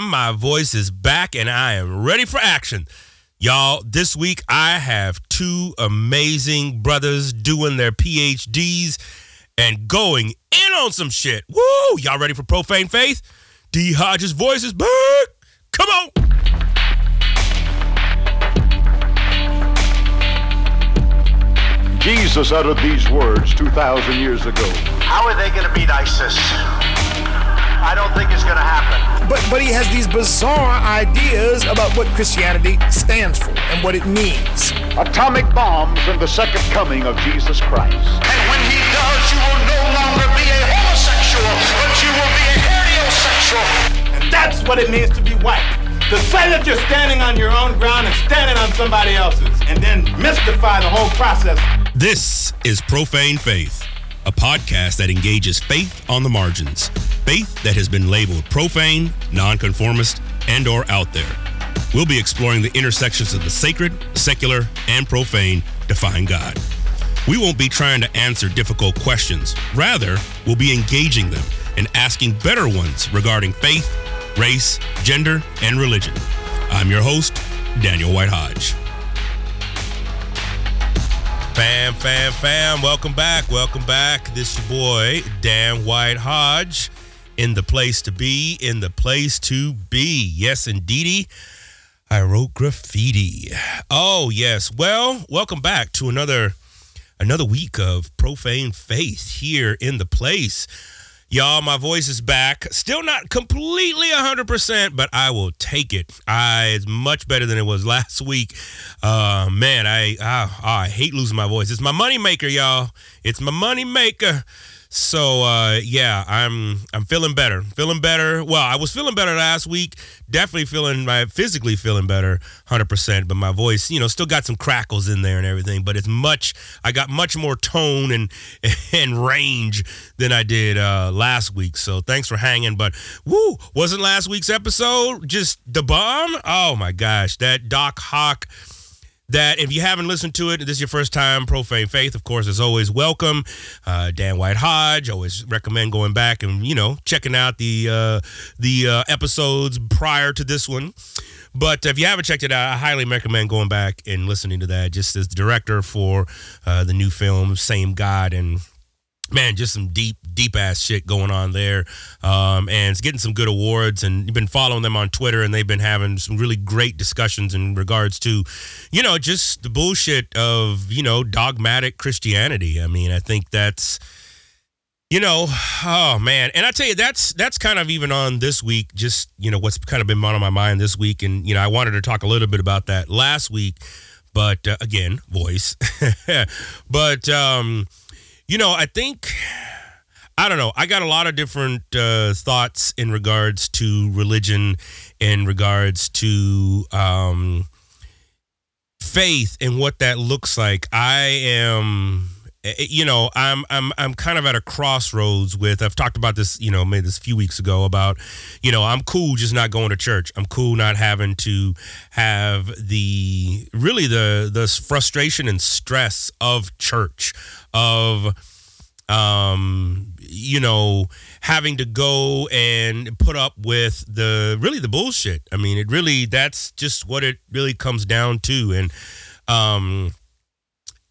fam. My voice is back and I am ready for action. Y'all, this week I have two amazing brothers doing their PhDs and going in on some shit. Woo! Y'all ready for Profane Faith? D. Hodges' voice is back. Come on. Jesus uttered these words 2,000 years ago. How are they going to beat ISIS? I don't think it's going to happen. But, but he has these bizarre ideas about what Christianity stands for and what it means. Atomic bombs and the second coming of Jesus Christ. And when he does, you will no longer be a homosexual, but you will be a heterosexual. And that's what it means to be white. To say that you're standing on your own ground and standing on somebody else's, and then mystify the whole process. This is Profane Faith, a podcast that engages faith on the margins, faith that has been labeled profane, nonconformist, and or out there. We'll be exploring the intersections of the sacred, secular, and profane to find God. We won't be trying to answer difficult questions. Rather, we'll be engaging them and asking better ones regarding faith, race, gender, and religion. I'm your host, Daniel White Hodge. Fam, fam, fam. Welcome back. Welcome back. This your boy, Dan White Hodge, in the place to be, in the place to be. Yes, indeedy. I wrote graffiti. Oh, yes. Well, welcome back to another another week of profane faith here in the place. Y'all, my voice is back. Still not completely 100%, but I will take it. I it's much better than it was last week. Uh man, I I, I hate losing my voice. It's my money maker, y'all. It's my money maker. So uh, yeah, I'm I'm feeling better. Feeling better. Well, I was feeling better last week. Definitely feeling my physically feeling better, hundred percent. But my voice, you know, still got some crackles in there and everything. But it's much. I got much more tone and and range than I did uh, last week. So thanks for hanging. But woo, wasn't last week's episode just the bomb? Oh my gosh, that Doc Hawk that if you haven't listened to it, this is your first time, Profane Faith, of course, is always welcome. Uh, Dan White Hodge, always recommend going back and you know checking out the uh, the uh, episodes prior to this one. But if you haven't checked it out, I highly recommend going back and listening to that. Just as director for uh, the new film, Same God, and man, just some deep, deep ass shit going on there. Um, and it's getting some good awards. And you've been following them on Twitter, and they've been having some really great discussions in regards to, you know, just the bullshit of, you know, dogmatic Christianity. I mean, I think that's. You know, oh man, and I tell you that's that's kind of even on this week. Just you know what's kind of been on my mind this week, and you know I wanted to talk a little bit about that last week, but uh, again, voice. but um, you know, I think I don't know. I got a lot of different uh, thoughts in regards to religion, in regards to um, faith and what that looks like. I am, eh, you know, I'm I'm I'm kind of at a crossroads with. I've talked about this, you know, maybe this a few weeks ago about, you know, I'm cool just not going to church. I'm cool not having to have the really the the frustration and stress of church of um, you know, having to go and put up with the really the bullshit. I mean, it really that's just what it really comes down to. And um,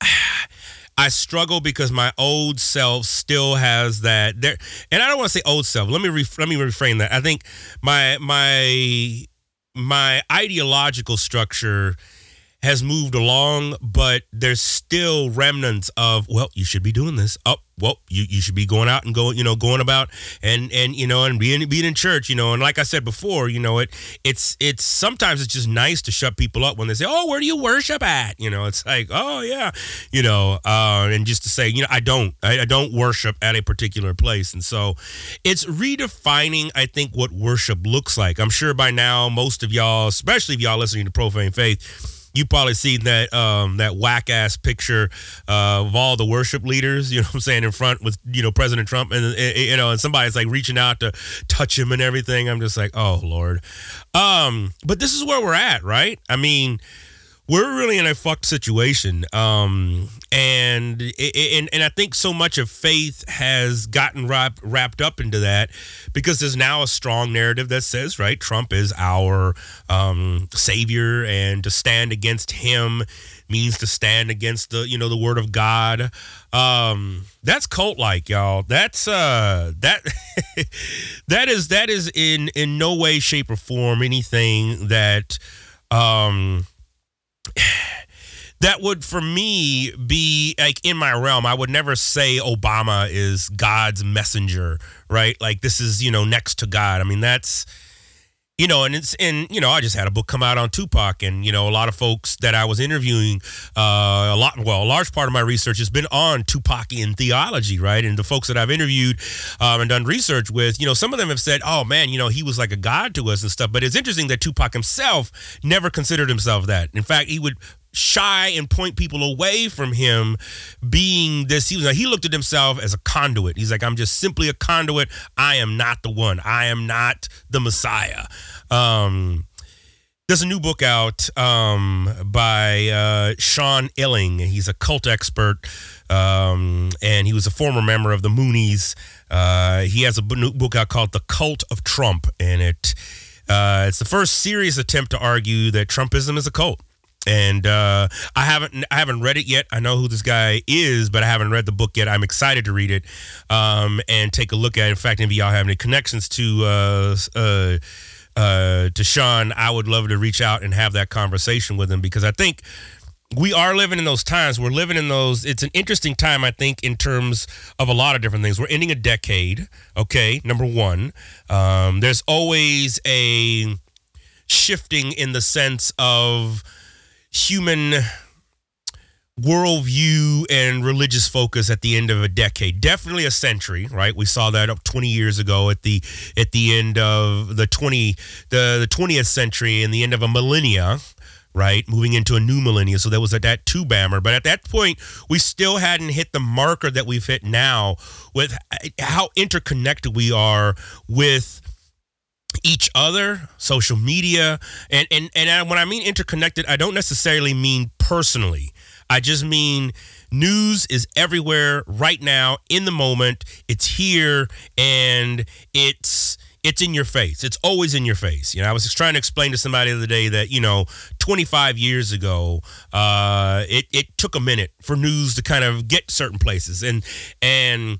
I struggle because my old self still has that there, and I don't want to say old self. Let me let me reframe that. I think my my my ideological structure has moved along, but there's still remnants of, well, you should be doing this. Oh, well, you, you should be going out and going, you know, going about and and you know, and being being in church, you know, and like I said before, you know, it it's it's sometimes it's just nice to shut people up when they say, Oh, where do you worship at? You know, it's like, oh yeah, you know, uh, and just to say, you know, I don't I, I don't worship at a particular place. And so it's redefining, I think, what worship looks like. I'm sure by now most of y'all, especially if y'all listening to Profane Faith, you probably seen that um, that whack ass picture uh, of all the worship leaders, you know what I'm saying, in front with, you know, President Trump and, you know, and somebody's like reaching out to touch him and everything. I'm just like, oh, Lord. Um, but this is where we're at, right? I mean, we're really in a fucked situation. Um, and, and and I think so much of faith has gotten wrap, wrapped up into that because there's now a strong narrative that says, right, Trump is our um, savior, and to stand against him means to stand against the you know the word of God. Um, that's cult like, y'all. That's uh that that is that is in in no way, shape, or form anything that um that would for me be like in my realm. I would never say obama is god's messenger right? Like this is you know next to god. I mean that's you know and it's and you know i just had a book come out on tupac and you know a lot of folks that i was interviewing uh, a lot well a large part of my research has been on tupacian theology right? And the folks that i've interviewed um, and done research with you know some of them have said oh man you know he was like a god to us and stuff. But it's interesting that tupac himself never considered himself that. In fact he would shy and point people away from him being this. He was like he looked at himself as a conduit. He's like i'm just simply a conduit. I am not the one. I am not the messiah. Um there's a new book out um, by uh, Sean Illing. He's a cult expert, um, and he was a former member of the Moonies. Uh, he has a new book out called "The Cult of Trump," and it. Uh, it's the first serious attempt to argue that Trumpism is a cult and uh, I haven't I haven't read it yet. I know who this guy is, but I haven't read the book yet. I'm excited to read it um, and take a look at. it. In fact, if y'all have any connections to uh, uh, uh, to Sean, I would love to reach out and have that conversation with him because I think we are living in those times. We're living in those. It's an interesting time, I think, in terms of a lot of different things. We're ending a decade. Okay, number one. Um, there's always a shifting in the sense of human worldview and religious focus at the end of a decade. Definitely a century right? We saw that up 20 years ago at the at the end of the 20 the, the 20th century and the end of a millennia right? Moving into a new millennia. So there was a, that two bammer but at that point we still hadn't hit the marker that we've hit now with uh, how interconnected we are with each other, social media, and and and when I mean interconnected, I don't necessarily mean personally. I just mean news is everywhere right now in the moment. It's here and it's it's in your face. It's always in your face. You know, I was trying to explain to somebody the other day that you know, 25 years ago, uh, it it took a minute for news to kind of get certain places, and and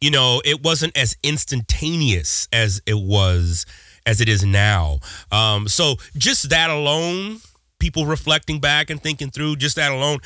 you know, it wasn't as instantaneous as it was as it is now. Um, so just that alone, people reflecting back and thinking through just that alone.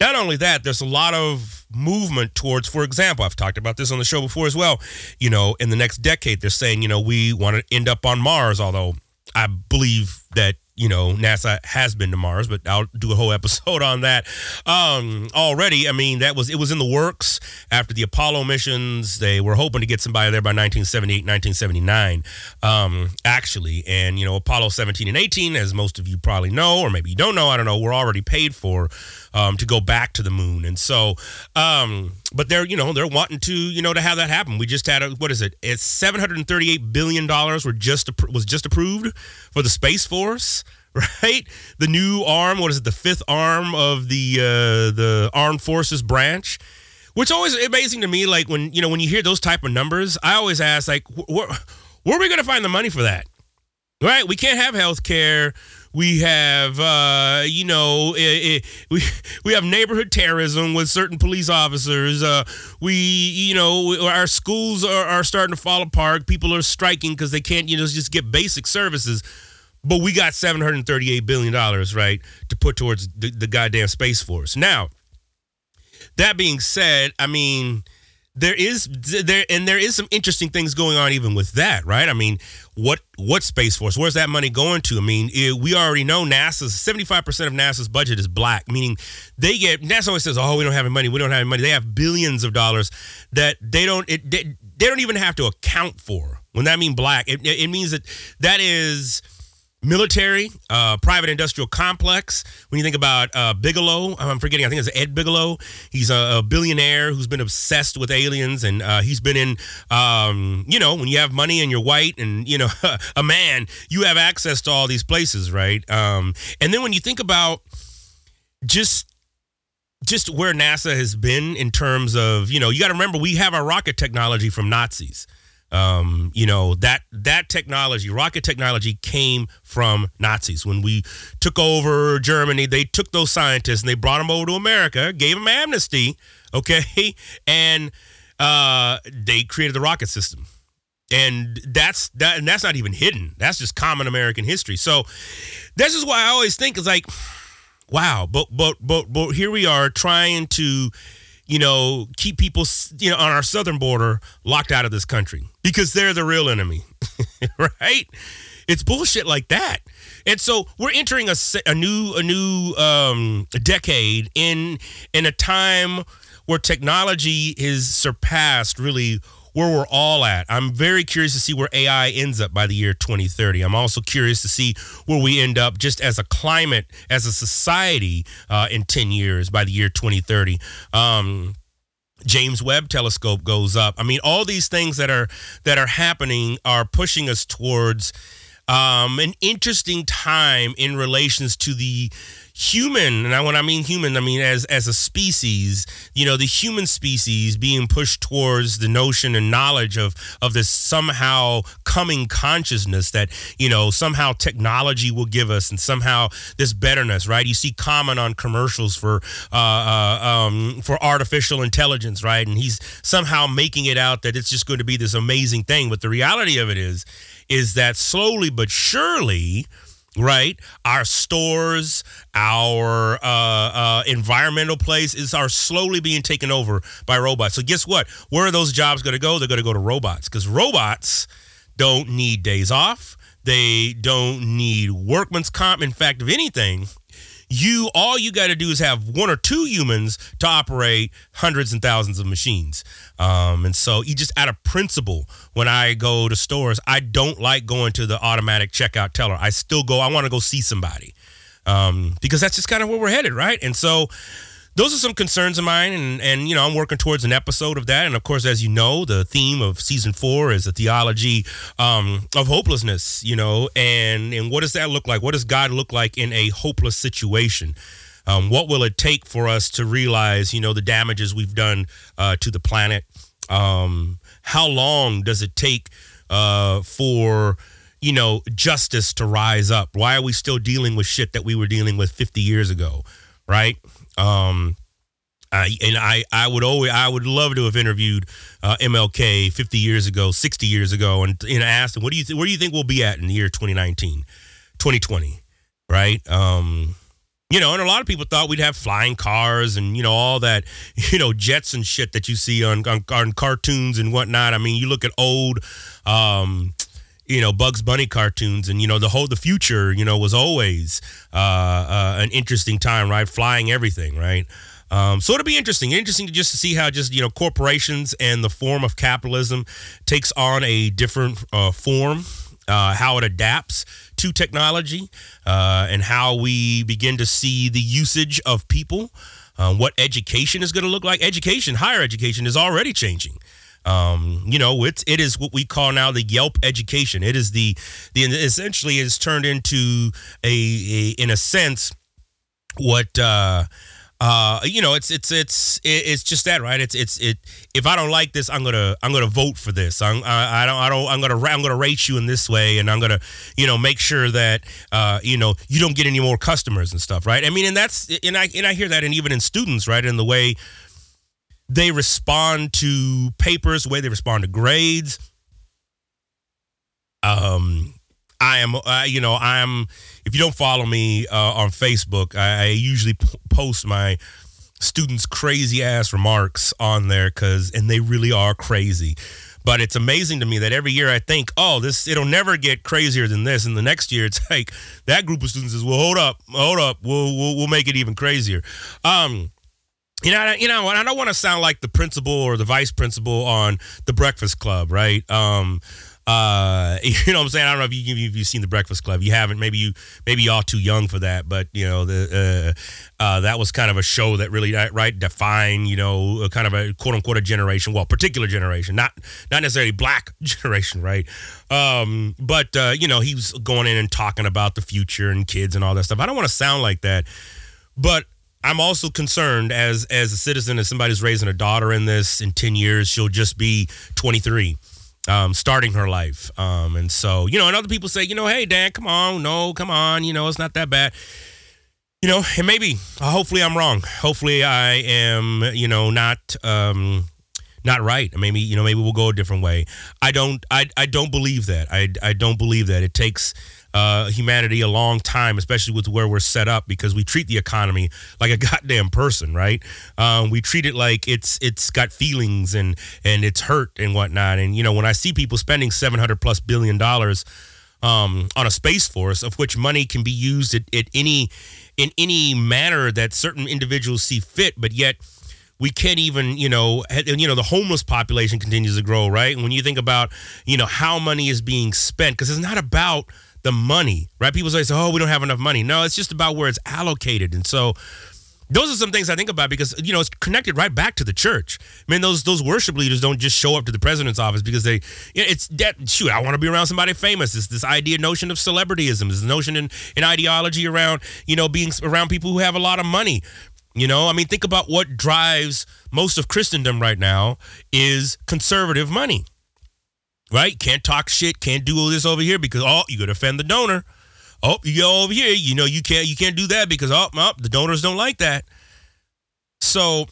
Not only that, there's a lot of movement towards, for example, I've talked about this on the show before as well. You know, in the next decade, they're saying, you know, we want to end up on Mars, although I believe that you know, NASA has been to Mars, but I'll do a whole episode on that. Um, already, I mean, that was it was in the works after the Apollo missions. They were hoping to get somebody there by 1978, 1979, um, actually. And you know, Apollo 17 and 18, as most of you probably know, or maybe you don't know, I don't know, were already paid for um, to go back to the moon. And so, um, but they're you know they're wanting to you know to have that happen. We just had a what is it? It's 738 billion dollars were just was just approved for the space force right? The new arm, what is it? The fifth arm of the uh, the armed forces branch, which always amazing to me. Like when you know when you hear those type of numbers, I always ask like, where, where are we going to find the money for that? Right? We can't have health care. We have, uh, you know, it, it, we we have neighborhood terrorism with certain police officers. Uh, we, you know, our schools are, are starting to fall apart. People are striking because they can't, you know, just get basic services but we got 738 billion dollars right to put towards the, the goddamn space force now that being said i mean there is there and there is some interesting things going on even with that right? I mean what what space force where's that money going to? I mean it, we already know nasa's 75% of nasa's budget is black meaning they get nasa always says oh we don't have any money we don't have any money. They have billions of dollars that they don't it, they, they don't even have to account for. When that mean black it, it means that that is military, uh, private industrial complex. When you think about uh, Bigelow, I'm forgetting, I think it's Ed Bigelow. He's a, a billionaire who's been obsessed with aliens, and uh, he's been in, um, you know, when you have money and you're white and, you know, a man, you have access to all these places, right? Um, and then when you think about just just where NASA has been in terms of, you know, you got to remember we have our rocket technology from Nazis. Um, you know that that technology, rocket technology, came from Nazis. When we took over Germany, they took those scientists and they brought them over to America, gave them amnesty, okay, and uh, they created the rocket system. And that's that, and that's not even hidden. That's just common American history. So this is why I always think it's like, wow, but but but but here we are trying to you know, keep people, you know, on our southern border locked out of this country because they're the real enemy, right? It's bullshit like that. And so we're entering a, a new a new um, decade in in a time where technology is surpassed really where we're all at. I'm very curious to see where AI ends up by the year 2030. I'm also curious to see where we end up just as a climate, as a society uh, in 10 years by the year 2030. Um, James Webb telescope goes up. I mean, all these things that are that are happening are pushing us towards um, an interesting time in relations to the human and when i mean human i mean as as a species you know the human species being pushed towards the notion and knowledge of of this somehow coming consciousness that you know somehow technology will give us and somehow this betterness right? You see common on commercials for uh, uh um for artificial intelligence right? And he's somehow making it out that it's just going to be this amazing thing. But the reality of it is is that slowly but surely right? Our stores, our uh, uh, environmental places are slowly being taken over by robots. So guess what? Where are those jobs going to go? They're going to go to robots because robots don't need days off. They don't need workman's comp. In fact, if anything, you all you got to do is have one or two humans to operate hundreds and thousands of machines. Um, and so you just out of principle, when I go to stores, I don't like going to the automatic checkout teller. I still go. I want to go see somebody um, because that's just kind of where we're headed, right? And so those are some concerns of mine and and you know i'm working towards an episode of that. And of course as you know the theme of season four is the theology um, of hopelessness you know? And and what does that look like? What does god look like in a hopeless situation? Um, what will it take for us to realize you know the damages we've done uh, to the planet? Um, how long does it take uh, for you know justice to rise up? Why are we still dealing with shit that we were dealing with 50 years ago right um, I, and I, I would always, I would love to have interviewed uh, MLK 50 years ago, 60 years ago, and know, asked him, what do you, th- where do you think we'll be at in the year 2019, 2020, right? Um, you know, and a lot of people thought we'd have flying cars and you know all that, you know, jets and shit that you see on on, on cartoons and whatnot. I mean, you look at old, um, you know Bugs Bunny cartoons, and you know the whole the future, you know, was always uh, uh, an interesting time, right? Flying everything, right? Um, so it'll be interesting, interesting to just to see how just you know corporations and the form of capitalism takes on a different uh, form, uh, how it adapts to technology, uh, and how we begin to see the usage of people. Uh, what education is going to look like? Education, higher education, is already changing. Um, you know, it's it is what we call now the Yelp education. It is the the essentially it's turned into a, a in a sense what uh uh you know it's it's it's it's just that right? It's it's it if i don't like this i'm gonna i'm gonna vote for this. I'm i, I don't i don't i'm gonna i'm gonna rate you in this way and i'm gonna you know make sure that uh you know you don't get any more customers and stuff right? I mean and that's and i and i hear that and even in students right in the way they respond to papers, the way they respond to grades. Um, I am, you know, I'm. If you don't follow me uh, on Facebook, I, I usually p- post my students' crazy ass remarks on there because, and they really are crazy. But it's amazing to me that every year I think, oh, this it'll never get crazier than this, and the next year it's like that group of students is, well, hold up, hold up, we'll we'll, we'll make it even crazier. Um, you know, you know, I don't want to sound like the principal or the vice principal on the Breakfast Club, right? Um, uh, you know what I'm saying? I don't know if you you've seen the Breakfast Club. You haven't. Maybe you maybe y'all too young for that. But you know the uh, uh, that was kind of a show that really uh, right defined you know kind of a quote unquote a generation. Well, particular generation, not not necessarily black generation, right? Um, but uh, you know he was going in and talking about the future and kids and all that stuff. I don't want to sound like that, but I'm also concerned as as a citizen, as somebody who's raising a daughter in this. In ten years, she'll just be 23, um, starting her life. Um, and so, you know, and other people say, you know, hey, Dan, come on, no, come on, you know, it's not that bad. You know, and maybe, uh, hopefully, I'm wrong. Hopefully, I am, you know, not. Um, not right. Maybe you know, maybe we'll go a different way. I don't. I. I don't believe that. I. I don't believe that. It takes uh, humanity a long time, especially with where we're set up, because we treat the economy like a goddamn person, right? Um, we treat it like it's it's got feelings and and it's hurt and whatnot. And you know, when I see people spending seven hundred plus billion dollars um, on a space force, of which money can be used at, at any in any manner that certain individuals see fit, but yet we can't even, you know, you know, the homeless population continues to grow, right? And when you think about, you know, how money is being spent, because it's not about the money, right? People say, oh, we don't have enough money. No, it's just about where it's allocated. And so those are some things I think about because you know it's connected right back to the church. I mean, those those worship leaders don't just show up to the president's office because they, it's that shoot. I want to be around somebody famous. It's this idea, notion of celebrityism. This notion and ideology around you know being around people who have a lot of money. You know, I mean, think about what drives most of Christendom right now is conservative money right? Can't talk shit, can't do all this over here because oh, you could offend the donor. Oh, you go over here, you know you can't you can't do that because oh, oh the donors don't like that. So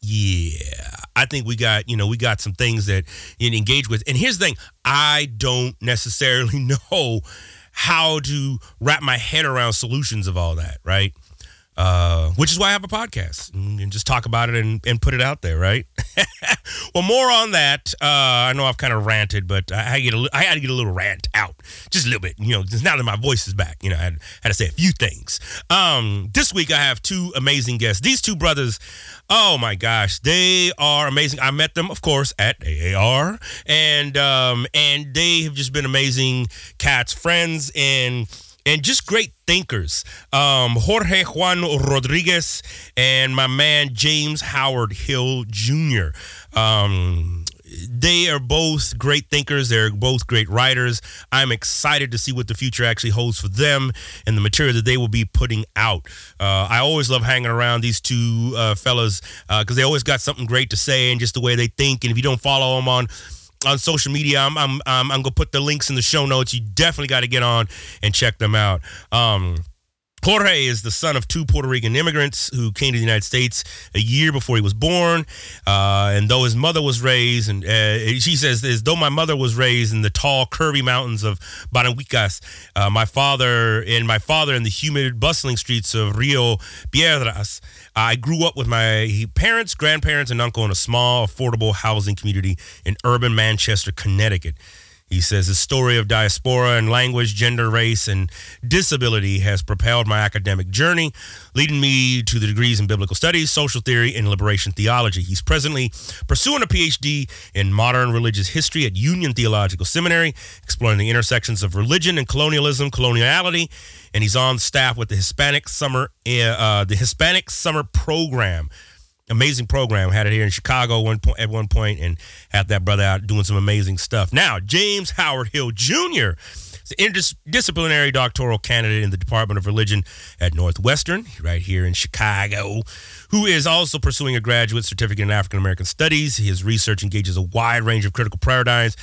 yeah, I think we got, you know, we got some things that you engage with. And here's the thing, I don't necessarily know how to wrap my head around solutions of all that, right? Uh, which is why I have a podcast and just talk about it and, and put it out there, right? well, more on that. Uh, I know I've kind of ranted, but I had, to get a, I had to get a little rant out, just a little bit. You know, just now that my voice is back, you know, I had, had to say a few things. Um, this week I have two amazing guests. These two brothers, oh my gosh, they are amazing. I met them, of course, at AAR, and um, and they have just been amazing cats, friends, and and just great thinkers. Um, Jorge Juan Rodriguez and my man James Howard Hill Jr. Um, they are both great thinkers. They're both great writers. I'm excited to see what the future actually holds for them and the material that they will be putting out. Uh, I always love hanging around these two uh, fellas because uh, they always got something great to say and just the way they think. And if you don't follow them on on social media. I'm I'm I'm, I'm gonna put the links in the show notes. You definitely got to get on and check them out. Um, Jorge is the son of two Puerto Rican immigrants who came to the United States a year before he was born. Uh, and though his mother was raised, and uh, she says, as though my mother was raised in the tall, curvy mountains of Barranquitas, uh, my father and my father in the humid, bustling streets of Rio Piedras. I grew up with my parents, grandparents, and uncle in a small, affordable housing community in urban Manchester, Connecticut. He says The story of diaspora and language, gender, race, and disability has propelled my academic journey, leading me to the degrees in biblical studies, social theory, and liberation theology. He's presently pursuing a PhD in modern religious history at Union Theological Seminary, exploring the intersections of religion and colonialism, coloniality, and he's on staff with the Hispanic Summer, uh, the Hispanic Summer Program amazing program. Had it here in Chicago one at one point, and had that brother out doing some amazing stuff. Now, James Howard Hill Jr. is an interdisciplinary doctoral candidate in the Department of Religion at Northwestern, right here in Chicago, who is also pursuing a graduate certificate in African American Studies. His research engages a wide range of critical paradigms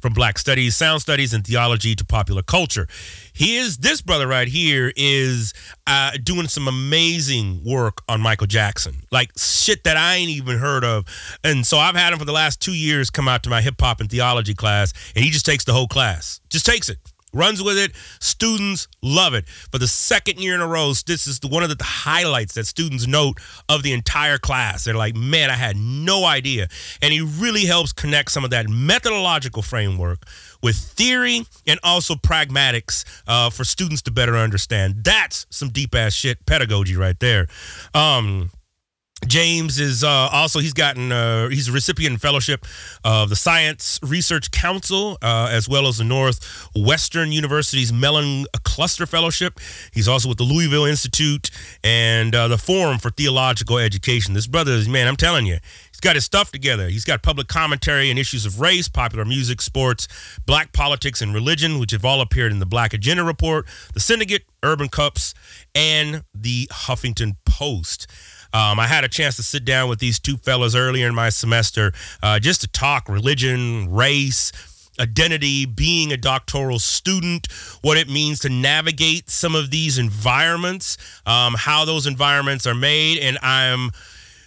from black studies, sound studies, and theology to popular culture. He is this brother right here is uh, doing some amazing work on Michael Jackson, like shit that I ain't even heard of. And so I've had him for the last two years come out to my hip hop and theology class, and he just takes the whole class, just takes it runs with it. Students love it. For the second year in a row, this is the, one of the highlights that students note of the entire class. They're like, man, I had no idea. And he really helps connect some of that methodological framework with theory and also pragmatics uh, for students to better understand. That's some deep ass shit pedagogy right there. Um, James is uh, also he's gotten uh, he's a recipient fellowship of the Science Research Council uh, as well as the Northwestern University's Mellon Cluster Fellowship. He's also with the Louisville Institute and uh, the Forum for Theological Education. This brother is man, I'm telling you, he's got his stuff together. He's got public commentary on issues of race, popular music, sports, black politics, and religion, which have all appeared in the Black Agenda Report, the Syndicate, Urban Cusp, and the Huffington Post. Um, I had a chance to sit down with these two fellas earlier in my semester uh, just to talk religion, race, identity, being a doctoral student, what it means to navigate some of these environments, um, how those environments are made. And I'm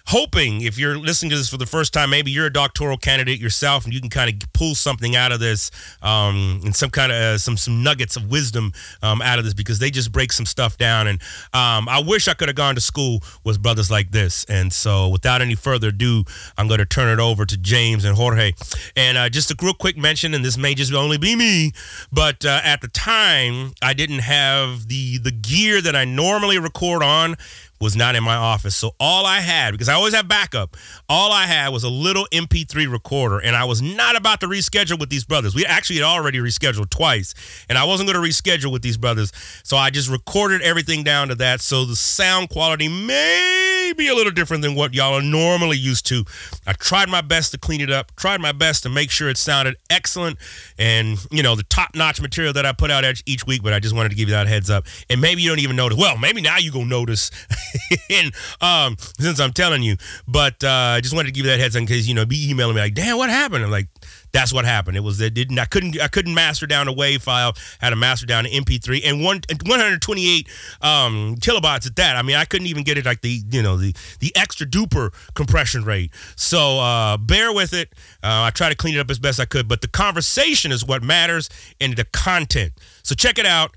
hoping if you're listening to this for the first time, maybe you're a doctoral candidate yourself, and you can kind of pull something out of this, um, and some kind of uh, some some nuggets of wisdom um, out of this because they just break some stuff down. And um, I wish I could have gone to school with brothers like this. And so, without any further ado, I'm going to turn it over to James and Jorge. And uh, just a real quick mention, and this may just only be me, but uh, at the time, I didn't have the the gear that I normally record on was not in my office. So all I had, because I always have backup, all I had was a little MP3 recorder, and I was not about to reschedule with these brothers. We actually had already rescheduled twice, and I wasn't going to reschedule with these brothers. So I just recorded everything down to that. So the sound quality may be a little different than what y'all are normally used to. I tried my best to clean it up, tried my best to make sure it sounded excellent and, you know, the top notch material that I put out each week, but I just wanted to give you that heads up. And maybe you don't even notice. Well, maybe now you're going to notice. and um, since I'm telling you, but uh, I just wanted to give you that heads up in case you know be emailing me like, "Damn, what happened?" I'm like, "That's what happened. It was that didn't I couldn't I couldn't master down a WAV file, had to master down an MP3 and one 128 um, kilobytes at that. I mean, I couldn't even get it like the you know the the extra duper compression rate. So uh, bear with it. Uh, I try to clean it up as best I could, but the conversation is what matters and the content. So check it out.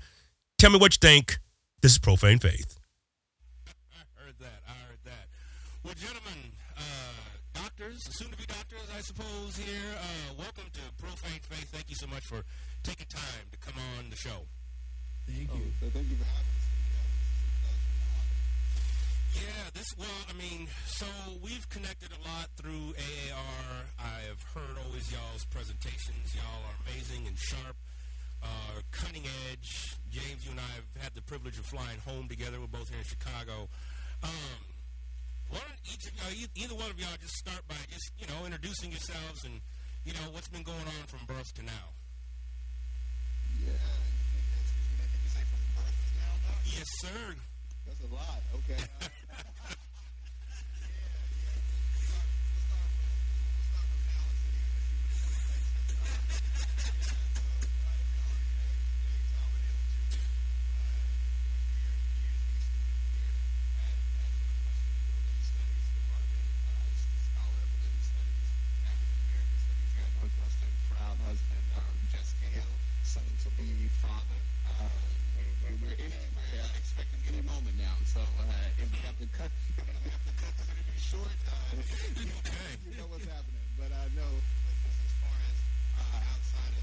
Tell me what you think. This is Profane Faith. Well, gentlemen, uh, doctors, soon to be doctors, I suppose, here, uh, welcome to Profane Faith. Thank you so much for taking time to come on the show. Thank you. Oh, so thank you for having us. Yeah, this, well, I mean, so we've connected a lot through AAR. I have heard always y'all's presentations. Y'all are amazing and sharp, uh, cutting edge. James, you and I have had the privilege of flying home together. We're both here in Chicago. Um, why don't each of y'all, either one of y'all, just start by just you know introducing yourselves and you know what's been going on from birth to now. Yeah. Yes, sir. That's a lot. Okay. you know what's happening. But I know, like, as far as uh, outside of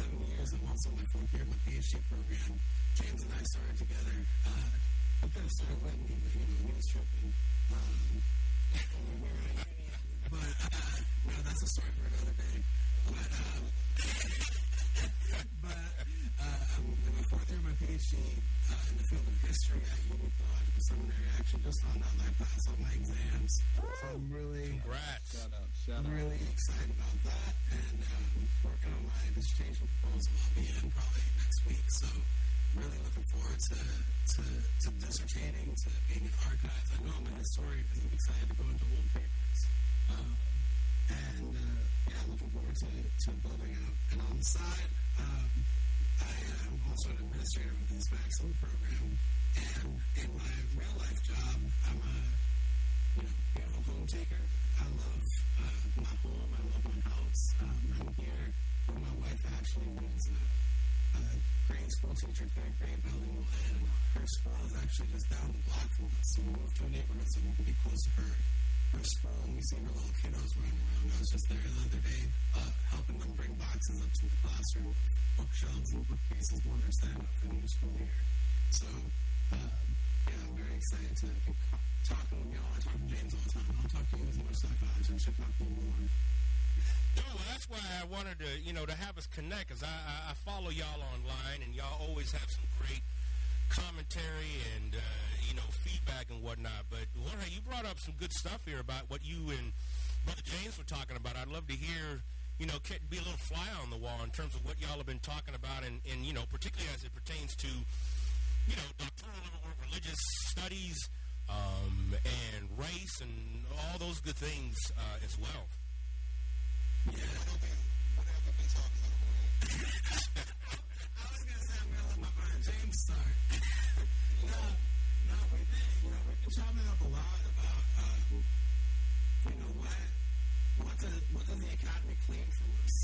seven years. I'm also my fourth year of my PhD program. James and I started together. Uh, I could have started with me, but you know, he was tripping. Um, we were in uni, but uh, no, that's a story for another day. But um, but uh, I'm in my fourth year of my PhD uh, in the field of history at Union Theological Seminary. I actually just found out that I passed all my exams, so I'm really Congrats. Shout out, shout I'm really excited about that, and um, working on my dissertation proposal. I'll be in probably next week, so really looking forward to to, to dissertating, to being in archives. I know I'm in a historian, because I'm excited to go into old papers. Um, and uh, yeah, looking forward to, to building out. And on the side, um, I am also an administrator of the Hispanic Program, and in my real life job, I'm a you know, beautiful home taker. I love uh, my home. I love my house. Um, I'm here my wife, Ashley, who's a, grade school teacher, third grade bilingual, and her school is actually just down the block from us. So we moved to a neighborhood so we can be close to her. School, and we see her little kiddos running around. I was just there the other day, uh, helping them bring boxes up to the classroom, bookshelves and bookcases they're setting up for the new school. So, uh, yeah, I'm very excited to No, that's why I wanted to, you know, to have us connect, because I, I, I follow y'all online, and y'all always have some great commentary and, uh, you know, feedback and whatnot. But Jorge, you brought up some good stuff here about what you and Brother James were talking about. I'd love to hear, you know, be a little fly on the wall in terms of what y'all have been talking about, and, and you know, particularly as it pertains to, you know, doctrinal or religious studies um, and race and all those good things uh, as well. Yeah. I was gonna say I'm gonna let my James start. no, we've you know, we've been chopping up a lot about, uh, you know, what, what does, what does the academy claim us?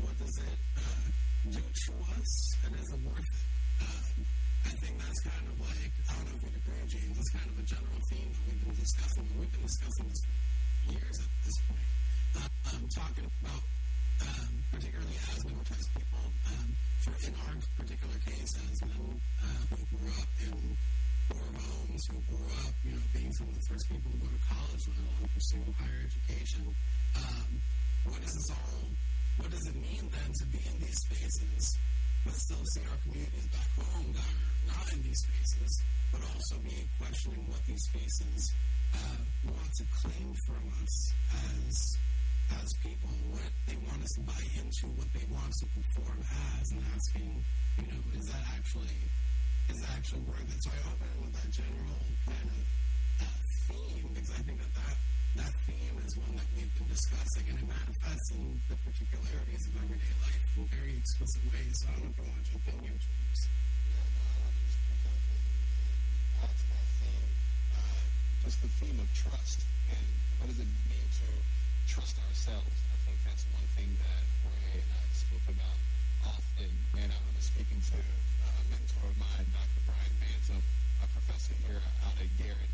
What does it uh, do to us, and is it worth it? Uh, I think that's kind of like, I don't know if you'd agree, James, it's kind of a general theme that we've been discussing. We've been discussing this years at this point. Uh, um, talking about um, particularly as minoritized people, um, for in our particular case, as men uh, who grew up in poor homes, who grew up, you know, being some of the first people to go to college, let alone pursue higher education. Um, what does this all? What does it mean then to be in these spaces, but still see our communities back home that are not in these spaces, but also be questioning what these spaces uh, want to claim from us as as people, what they want us to buy into, what they want us to perform as, and asking, you know, is that actually is that actually worth it? So I open with that general kind of uh, theme because I think that, that that theme is one that we've been discussing and it manifests in the particularities of everyday life in very explicit ways. So I don't know if you want to jump in here, James. just the theme of trust and what does it mean to trust ourselves. I think that's one thing that Jorge and I speak about often. And I was speaking to a mentor of mine, Dr. Brian Bantum, a professor here out at Garrett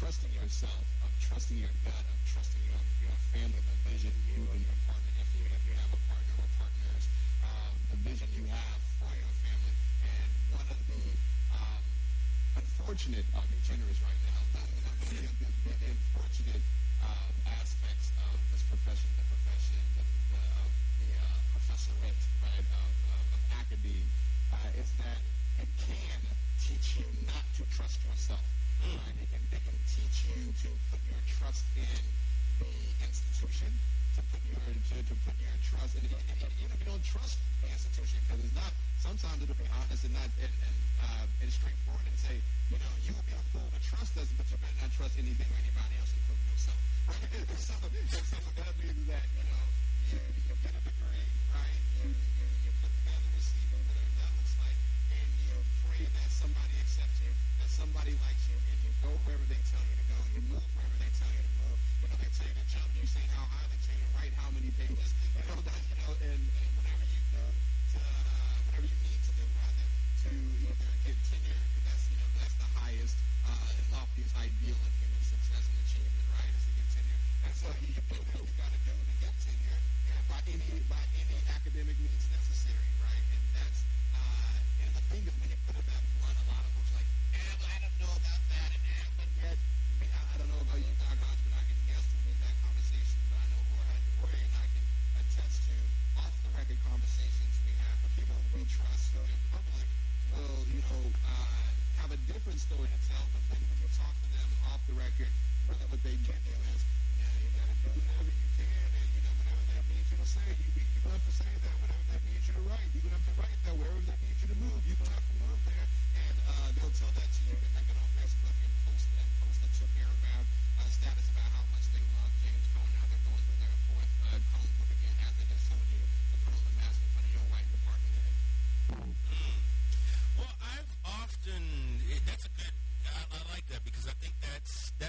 trusting yourself, of trusting your gut, of trusting your your family, the vision you and your partner, if you if you have a partner or partners, um, the vision you have for your family. And one of the um, unfortunate, I'll be generous right now, but of the, the, the unfortunate um, aspects of this profession, the profession the, the, of the uh, professorate, right, of, of, of academe, uh, is that it can teach you not to trust yourself. Right? It can teach you to put your trust in the institution, to put your to, to put your trust in, and, and, even if you don't trust the institution, because it's not. Sometimes it'll be honest and not and, and, uh, and straightforward and say, you know, you will be a fool to trust us, but you better not trust anything or anybody else, including yourself. Right? so, so that means that you know you you get a degree, right? You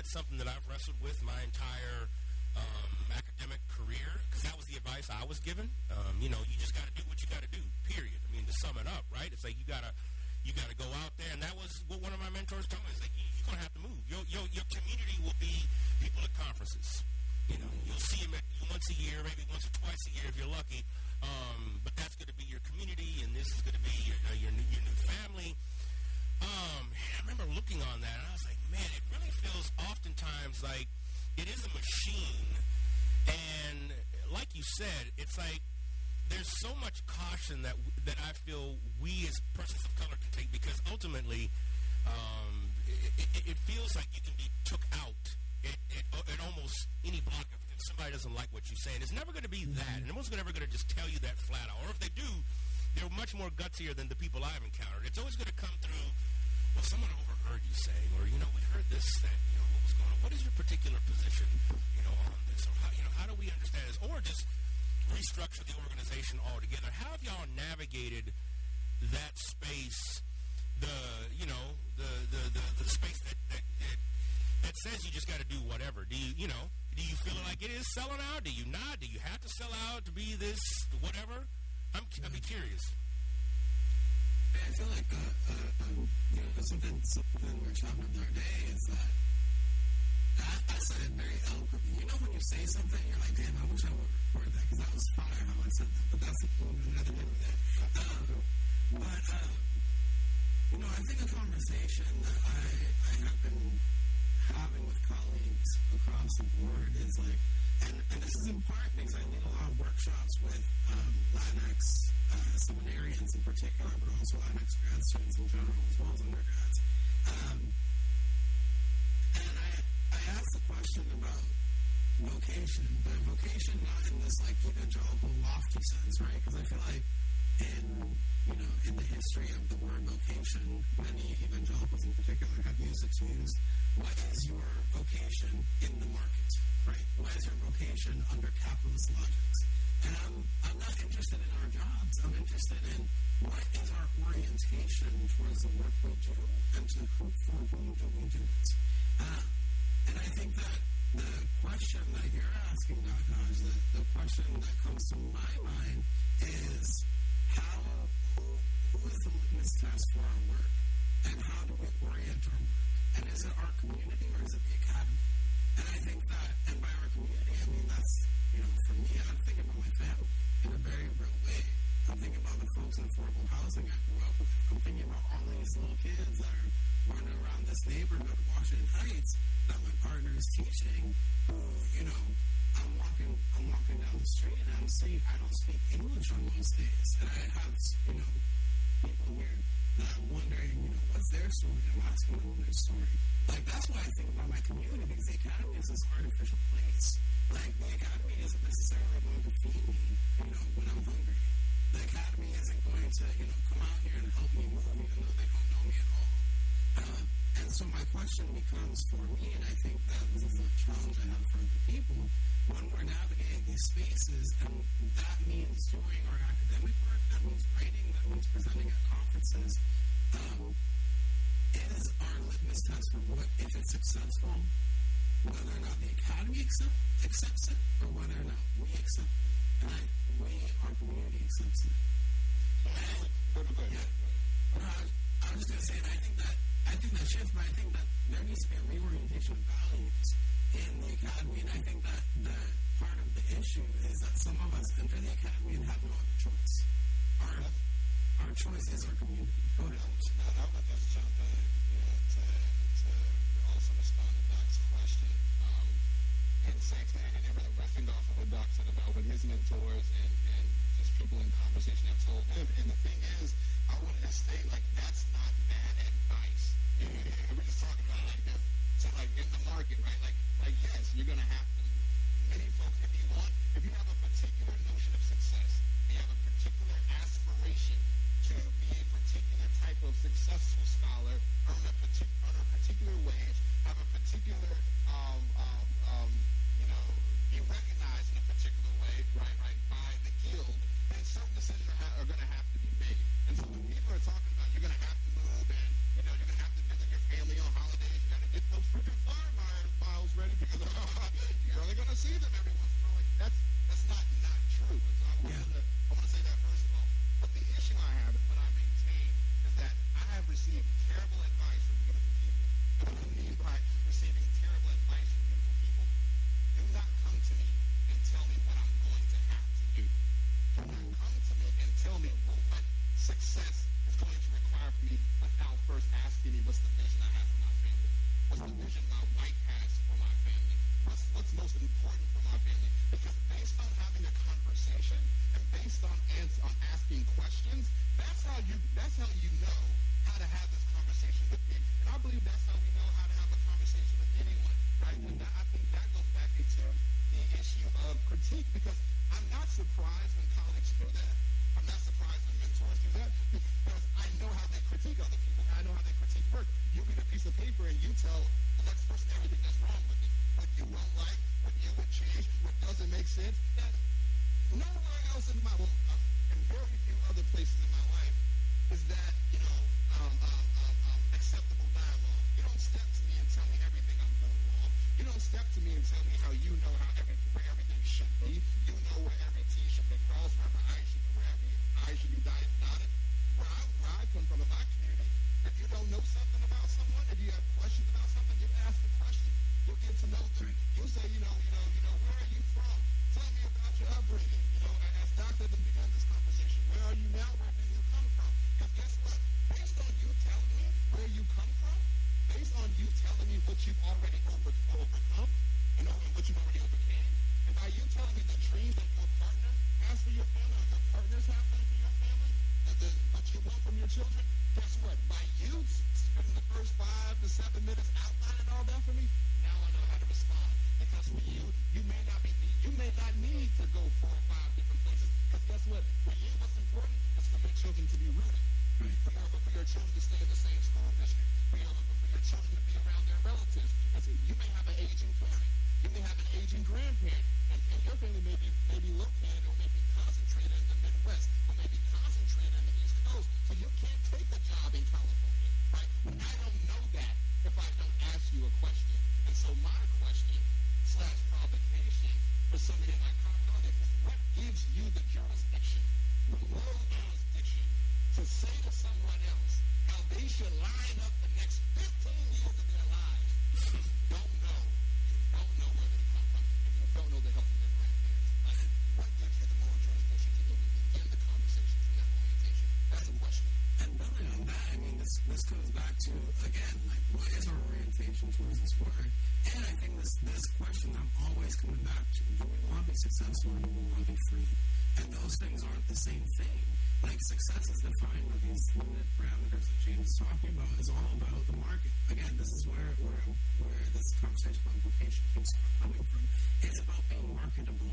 that's something that I've wrestled with my entire um, academic career. Because that was the advice I was given. Um, you know, you just got to do what you got to do. Period. I mean, to sum it up, right? It's like you gotta you gotta go out there, and that was what one of my mentors told me. It's like you, you're gonna have to move. Your your your community will be people at conferences. You know, you'll see them once a year, maybe once or twice a year if you're lucky. Um, but that's going to be your community, and this is going to be your, uh, your, new, your new family. Um, I remember looking on that, and I was like, man, it really feels oftentimes like it is a machine. And like you said, it's like there's so much caution that that I feel we as persons of color can take because ultimately um, it, it, it feels like you can be took out at, at, at almost any block if, somebody doesn't like what you're saying. It's never going to be that, no one's ever going to just tell you that flat out. Or if they do, they're much more gutsier than the people I've encountered. It's always going to come through. Well, someone overheard you saying, or you know, we heard this. That you know, what was going on? What is your particular position, you know, on this, or how you know, how do we understand this, or just restructure the organization altogether? How have y'all navigated that space? The you know the the the, the space that, that that that says you just got to do whatever. Do you you know? Do you feel like it is selling out? Do you not? Do you have to sell out to be this whatever? I'm I'd be curious. I feel like, uh, uh, um, you know, something, something we were talking about the other day is that I, I said it very eloquently. You know, when you say something, you're like, damn, I wish I would record that because that was fire how I said that. But that's another day with that. Um, but, uh, you know, I think a conversation that I, I have been having with colleagues across the board is like, and, and this is in part because I lead a lot of workshops with um, Latinx uh, seminarians in particular, but also Latinx grad students in general, as well as undergrads. Um, and I, I asked the question about vocation, but vocation not in this like evangelical lofty sense, right? Because I feel like in you know in the history of the word vocation, many evangelicals in particular have used it to use what is your vocation in the market, right? What is your vocation under capitalist logics? And I'm, I'm not interested in our jobs. I'm interested in what is our orientation towards the work we do and to for whom do we do it. Uh, and I think that the question that you're asking, Nakaj, the, the question that comes to my mind is how, who, who is the litmus test for our work? And how do we orient our work? And is it our community or is it the academy? And I think that, by our community, I mean that's, you know, for me, I'm thinking about my family in a very real way. I'm thinking about the folks in affordable housing I grew up with. I'm thinking about all these little kids that are running around this neighborhood, Washington Heights, that my partner is teaching, who, you know, I'm walking, I'm walking down the street and I'm saying I don't speak English on most days, and I have, you know, people here wondering, you know, what's their story? I'm asking them their story. Like that's why I think about my community because the academy is this artificial place. Like the academy isn't necessarily going to feed me, you know, when I'm hungry. The academy isn't going to, you know, come out here and help me move even though they don't know me at all. Uh, and so my question becomes for me, and I think that this is a challenge I have for other people, when we're navigating these spaces, and that means doing our academic work, that means writing, that means presenting at conferences, um, is our litmus test for what, if it's successful, whether or not the academy accept, accepts it, or whether or not we accept it. And I, we, our community accepts it. To bed. No, I, I was just gonna say that I think that I think that shifts, but I think that there needs to be a reorientation of values in the academy, and I think that the part of the issue is that some of us enter the academy and have no other choice. Our our choice is our community. Go ahead. Just to, to also respond to Doc's question. Riffing off of about what his mentors and, and just people in conversation have told him. And the thing is, I state, like, that's not bad advice. We're just talking about like this. So, like, in the market, right? Like, like yes, you're to have to, many folks, if you want, if you have a particular notion of success, you have a particular aspiration to be a particular type of successful scholar, earn a, partic- earn a particular wage, have a particular, um, um, um, you know, be recognized in a particular way, right, right, by the guild, then certain decisions are, are going to have to be made. And so when people are talking about you're going to have to move and, you know, you're going to have to visit your family on holidays, you got to get those freaking miles- miles ready because you're only going to see them every once in a while. Like, that's, that's not, not true. They should line up the next 15 years of their lives? Don't know, don't know where they come from, don't know the health of their grandparents. Like, what gives you the moral jurisdiction to begin the conversation from that orientation? That's a question. And building on that, I mean, this this goes back to again, like what is our orientation towards this word? And I think this this question I'm always coming back to: Do we want to be successful or do we want to be free? And those things aren't the same thing. Like success is defined with these limited parameters that James is talking about. Is all about the market. Again, this is where where where this conversation about vocation keeps coming from. It's about being marketable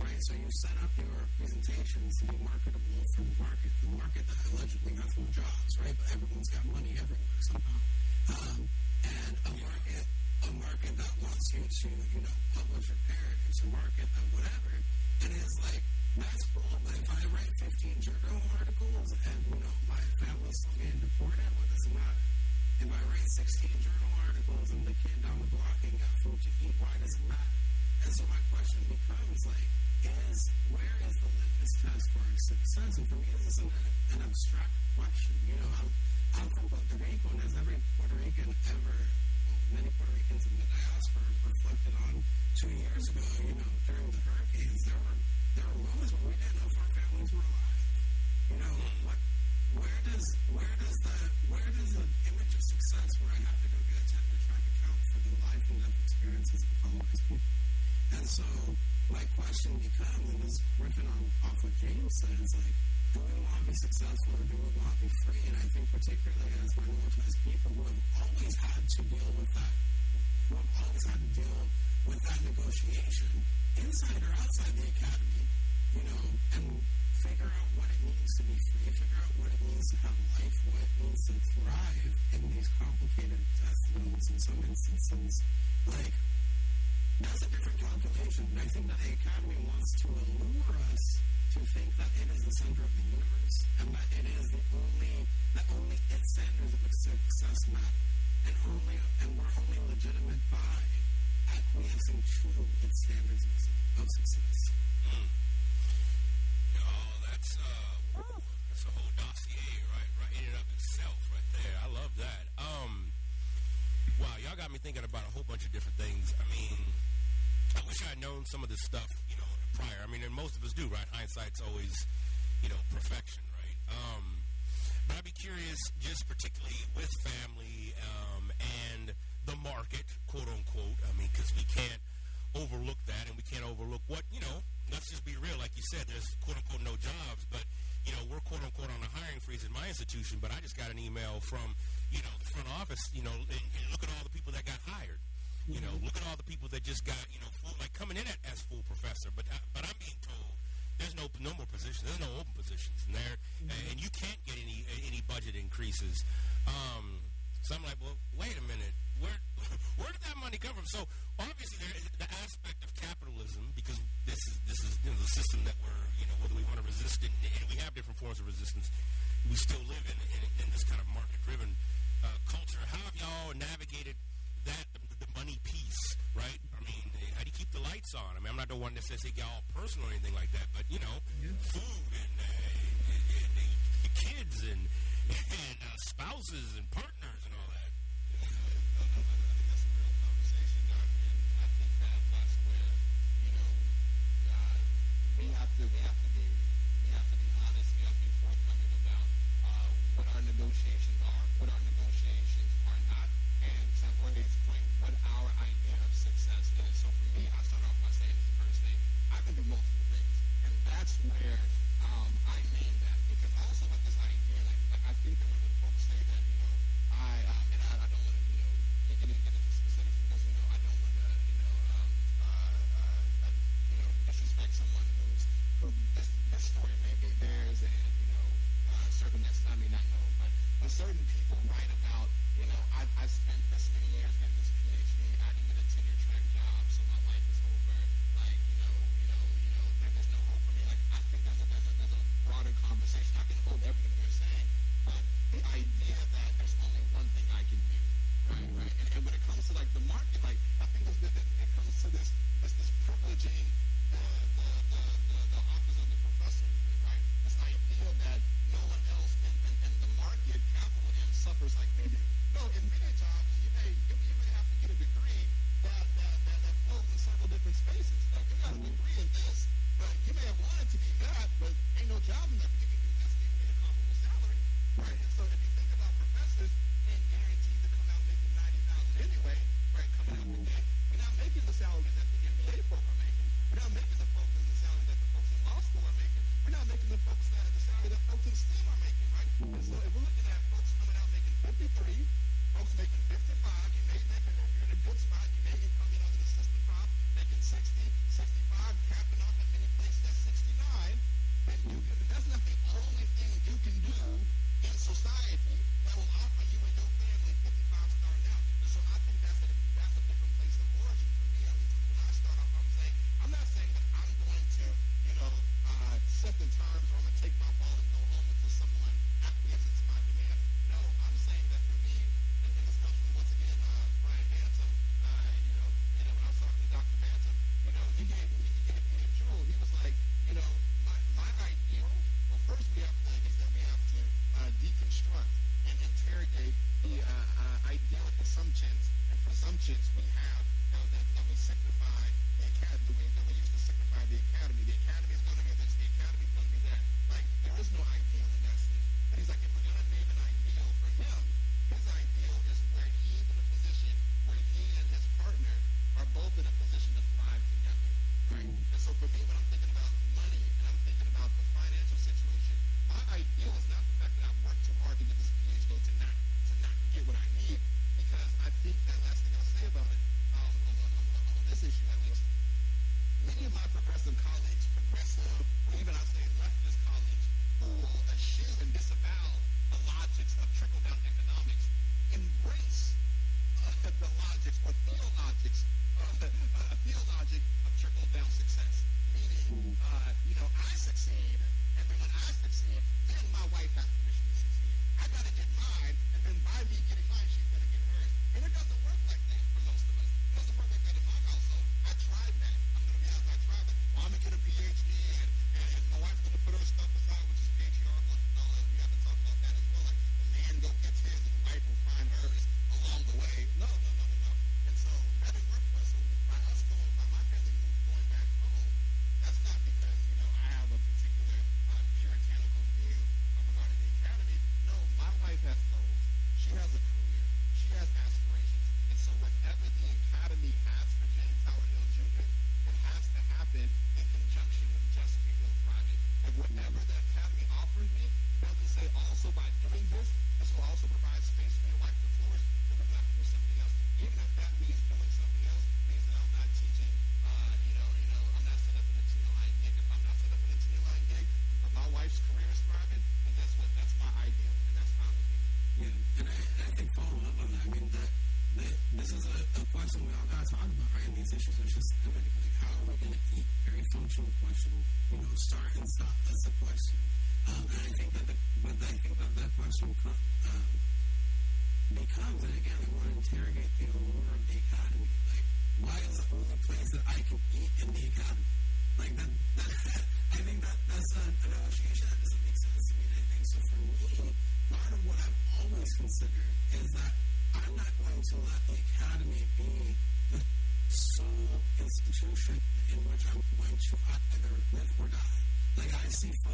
right? So you set up your presentations to be marketable for the market, the market that allegedly has no jobs, right? But everyone's got money everywhere somehow. Um, and a market, a market that wants you to, you know, publish or parrot. It's a market that whatever. And it's like, that's cool, if I write 15 journal articles and, know, my family's still getting deported, what it matter? If I write 16 journal articles and the kid down the block ain't got food to eat, why does it matter? And so my question becomes like, is where is the litmus test for success? And for me, this isn't an abstract question. You know, I'm, I'm Puerto Rico, and as every Puerto Rican ever, many Puerto Ricans in the diaspora reflected on two years ago, you know, during the hurricanes, there were there were moments when we didn't know if our families were alive. You know, what, where does where does the where does the image of success where I have to go get a tenure track account for the life and death experiences of these people? And so my question becomes, and is riffing on off what James says, like, do we want to be successful or do we want to be free? And I think particularly as marginalized people who have always had to deal with that, who have always had to deal with that negotiation, inside or outside the academy, you know, and figure out what it means to be free, figure out what it means to have life, what it means to thrive in these complicated death loads in some instances. Like, that's a different calculation. I think that the Academy wants to allure us to think that it is the center of the universe and that it is the only, that only its standards of success map and only, and we're only legitimate by acquiescing to its standards of, success. Oh, that's uh, that's a whole dossier, right? Right in and of itself, right there. I love that. Um, wow, y'all got me thinking about a whole bunch of different things. I mean, I wish I had known some of this stuff, you know, prior. I mean, and most of us do, right? Hindsight's always, you know, perfection, right? Um, but I'd be curious, just particularly with family um, and the market, quote unquote. I mean, because we can't overlook that, and we can't overlook what you know. Let's just be real, like you said. There's quote unquote no jobs, but you know we're quote unquote on a hiring freeze in my institution. But I just got an email from you know the front office. You know, and, and look at all the people that got hired. You know, mm-hmm. look at all the people that just got you know full, like coming in at, as full professor. But I, but I'm being told there's no no more positions. There's no open positions, mm-hmm. and there and you can't get any any budget increases. Um, so I'm like, well, wait a minute, where where did that money come from? So obviously there is the aspect of capitalism because this is this is you know, the system that we're you know whether we want to resist it, and we have different forms of resistance. We still live in in, in this kind of market driven uh, culture. How have y'all navigated? that the, the money piece, right? I mean, how do you keep the lights on? I mean, I'm not the one that says they get all personal or anything like that, but you know, food and, uh, and, and, and kids and and uh, spouses and partners and all that. that's a real conversation, I think that's where, you know, we have to we have to be we have to be honest, we have to be forthcoming about what our negotiations are, what our negotiations are not, and to what our idea of success is. So for me, I start off by saying I can do multiple things, and that's where um, I mean that because I also like this idea, like, like I think that when folks say that, you know, I um, and I, I don't want to, you know, get, get into specifics because you know I don't want to, you know, um, uh, uh, uh, you know, disrespect someone who's who this, this story may be theirs, and you know, uh, circumstances I may not know, but when certain people write about, you know, I, I spent this many years getting this PhD, I didn't get a tenure track job, so my life is over. Like, you know, you know, Like, I think there's a, there's a, there's a broader conversation. I can hold everything you're saying, but the idea that there's only one thing I can do, right, right, and, and when it comes to like the market, like I think there's, it, it comes to this, this, this privileging the, the, the, the, the office of the professor, right? This idea that no one else in, many jobs, you may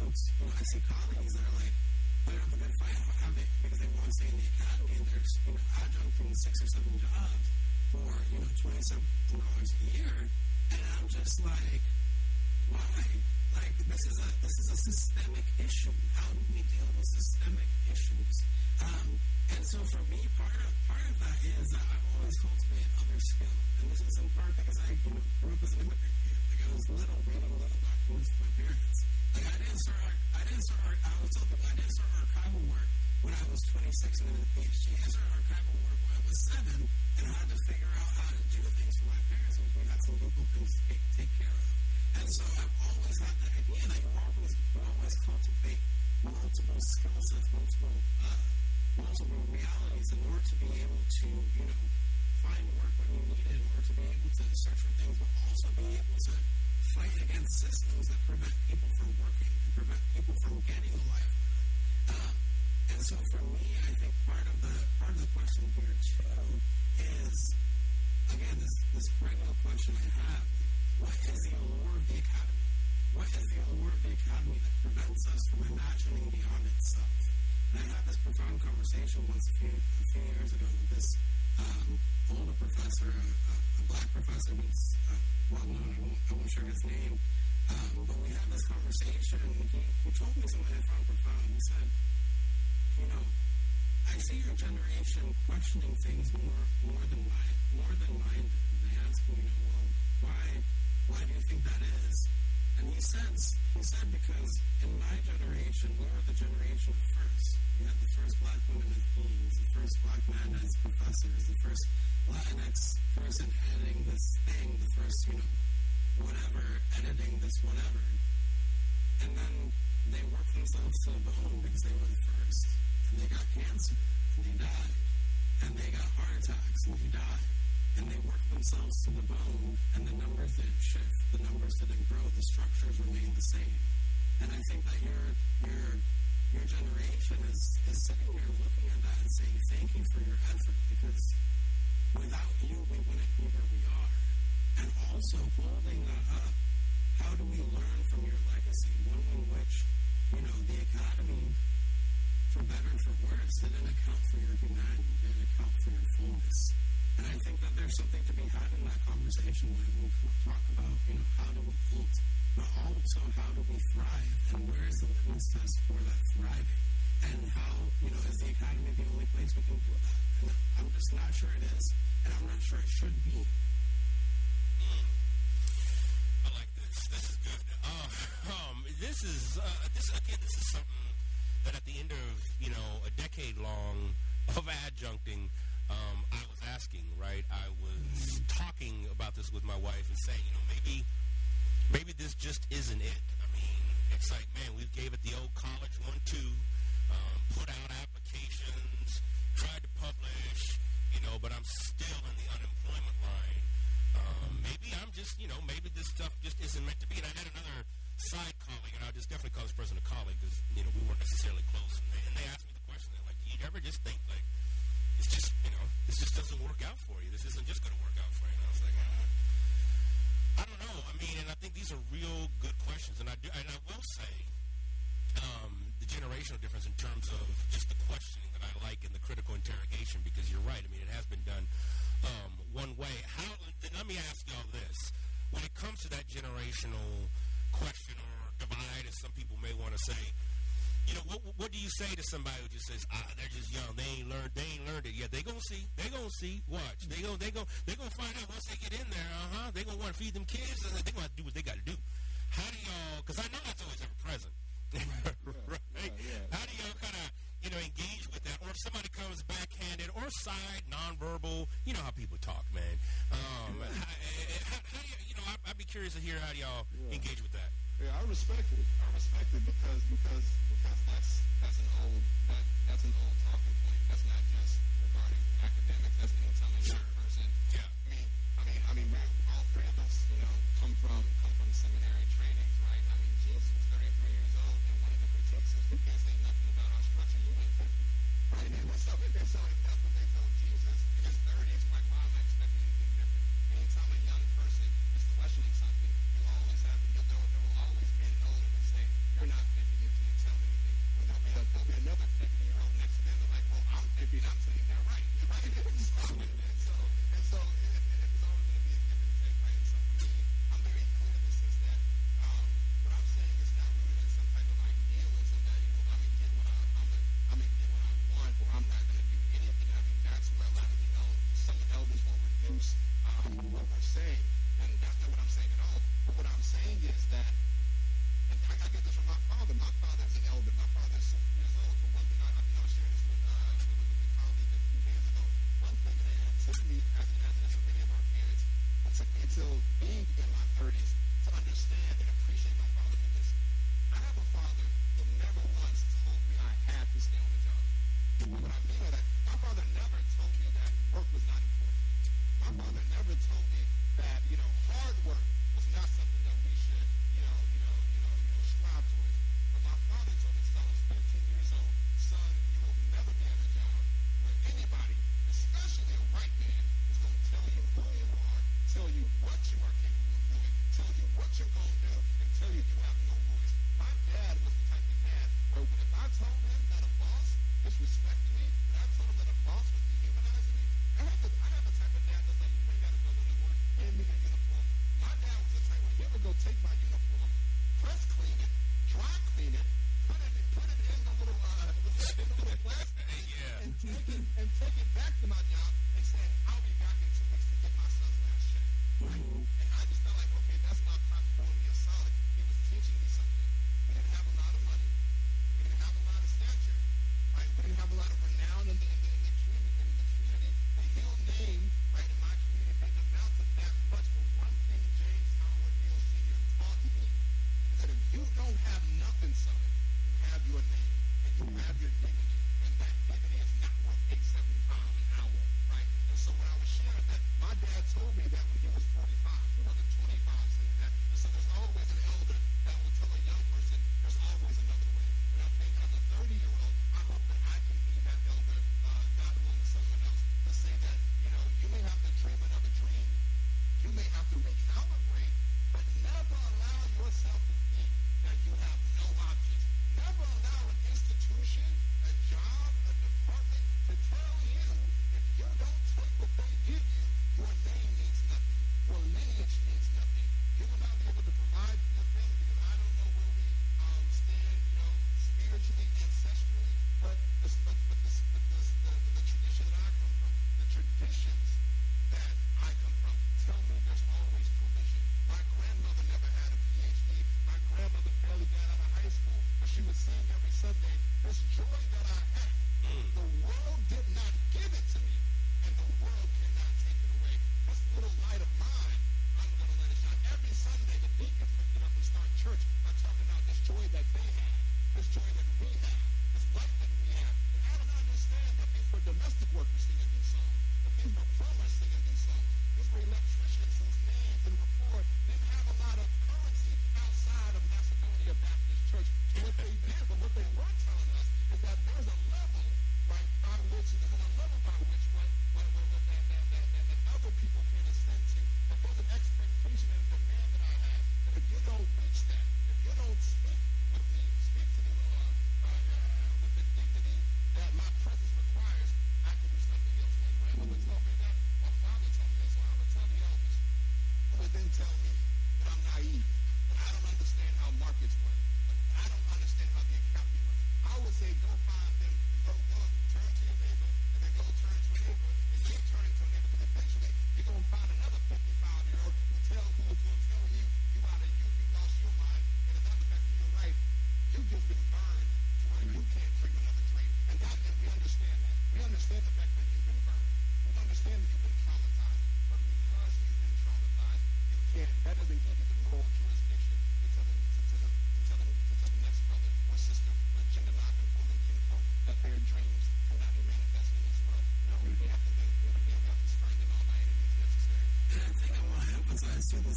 folks, know, I see colleagues that are like, putting up good fight how they, because they want to stay in the academy and they're, you know, adjuncting six or seven jobs for, you know, $27 a year. And I'm just like, why? Like this is a this is a systemic issue. How do we deal with systemic issues? Um, and so for me, part of part of that is that I've always cultivated other skill, and this is in part because I grew up as an immigrant kid. Like I was little reading was 26 and in a PhD. I started archival work when I was seven and I had to figure out how to do things for my parents, which we had some local things to take, take care of. And so I've always had that idea that you always, always cultivate multiple skill sets, multiple, uh, multiple realities in order to be able to, you know, find work when you need it, in order to be able to search for things, but also be able to fight against systems that prevent people from working and prevent people from getting a livelihood. Um, and so for me, I think part of the part of the question here too is again this this perennial question I have: What is the allure of the academy? What is the allure of the academy that prevents us from imagining beyond itself? And I had this profound conversation once a few a few years ago with this um, older professor, a, a, black professor, who's uh, well known. I won't, I won't share his name, um, but we had this conversation, and he, he told me something I found profound. He said you know, I see your generation questioning things more more than mine more than mine they ask me, you know, well, why why do you think that is? And he says he said because in my generation we were the generation of first. We had the first black women as deans, the first black man as professors, the first Latinx person editing this thing, the first, you know, whatever, editing this whatever. And then they worked themselves to the bone because they were the first. And they got cancer and they died. And they got heart attacks and they died. And they worked themselves to the bone and the numbers didn't shift, the numbers didn't grow, the structures remained the same. And I think that your your your generation is, is sitting here looking at that and saying, Thank you for your effort because without you we wouldn't be where we are. And also holding that up how do we learn from your legacy? One in which, you know, the academy, for better or for worse, didn't account for your humanity, didn't account for your fullness. And I think that there's something to be had in that conversation when we talk about you know, how to uphold, but also how do we thrive, and where is the litmus test for that thriving, and how, you know, is the academy the only place we can do that? And I'm just not sure it is, and I'm not sure it should be. I like this. This is good. Uh, um, this is uh, this again. This is something that at the end of you know a decade long of adjuncting, um, I was asking. Right, I was talking about this with my wife and saying, you know, maybe maybe this just isn't it. I mean, it's like, man, we gave it the old college one two, um, put out applications, tried to publish, you know, but I'm still in the unemployment line. Um, maybe I'm just, you know, maybe this stuff just isn't meant to be. And I had another side colleague, and I just definitely call this person a colleague because, you know, we weren't necessarily close. And they, and they asked me the question, they're like, do you ever just think, like, it's just, you know, this just doesn't work out for you? This isn't just going to work out for you? And I was like, ah. I don't know. I mean, and I think these are real good questions. And I do, and I will say, um, the generational difference in terms of just the questioning that I like and the critical interrogation, because you're right. I mean, it has been done um, one way. How? Let me ask y'all this: When it comes to that generational question or divide, as some people may want to say, you know, what, what do you say to somebody who just says, ah, they're just young, they ain't learned, they ain't learned it yet? They gonna see, they gonna see. Watch, they gonna, they gonna, they gonna find out once they get in there. Uh huh. They gonna want to feed them kids, and they gonna do what they got to do. How do y'all? Because I know that's always ever present. right? How do y'all kind of, you know, engage that? Or if somebody comes backhanded or side, nonverbal, you know how people talk, man. Um, how, how, how do you, you know, I, I'd be curious to hear how do y'all engage with that. Yeah, I respect it. I respect it because because because that's that's an old that that's an old talking point. That's not just regarding academics. That's anytime a young person. Yeah. I mean, I mean, I mean, all three of us, you know, come from come from seminary trainings, right? I mean, Jesus was 33 years old, and one of the critiques is we can't say nothing about our structure. You ain't 50, right? And so, and so What I'm saying is that and I, I get this from my father. My father's an elder. My father's 60 years old. But one thing I, I think I shared this with, uh, with, with a colleague a few days ago. One thing that took me, as, as, as with many of our parents, it took me until being in my 30s to understand and appreciate my father because I have a father who never once told me I had to stay on the job. What I mean by that, my father never told me that work was not important. My father never told me that, you know, hard work was not something that we should, you know, you know, you know, you know, strive towards. But my father told me since I 15 years old, son, you will never be at job where anybody, especially a white man, is going to tell you you have no voice. My dad was the type of dad if I told him that a boss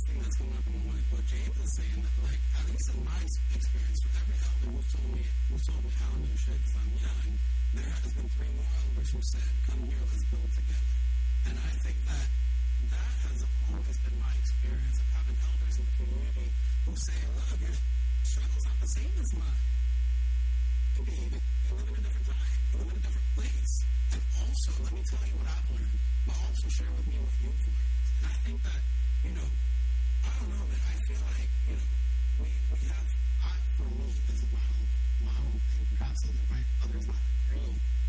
thing that's going up in what, what James is saying. That like at least in my experience, for every elder who told me who told me how to do shit because I'm young, there has been three more elders who said, "Come here, let's build together." And I think that that has always been my experience of having elders in the community who say, "Look, your struggle's not the same as mine." You live in a different time. You live in a different place. And also, let me tell you what I've learned, but also share with me what you've learned. And I think that, you know,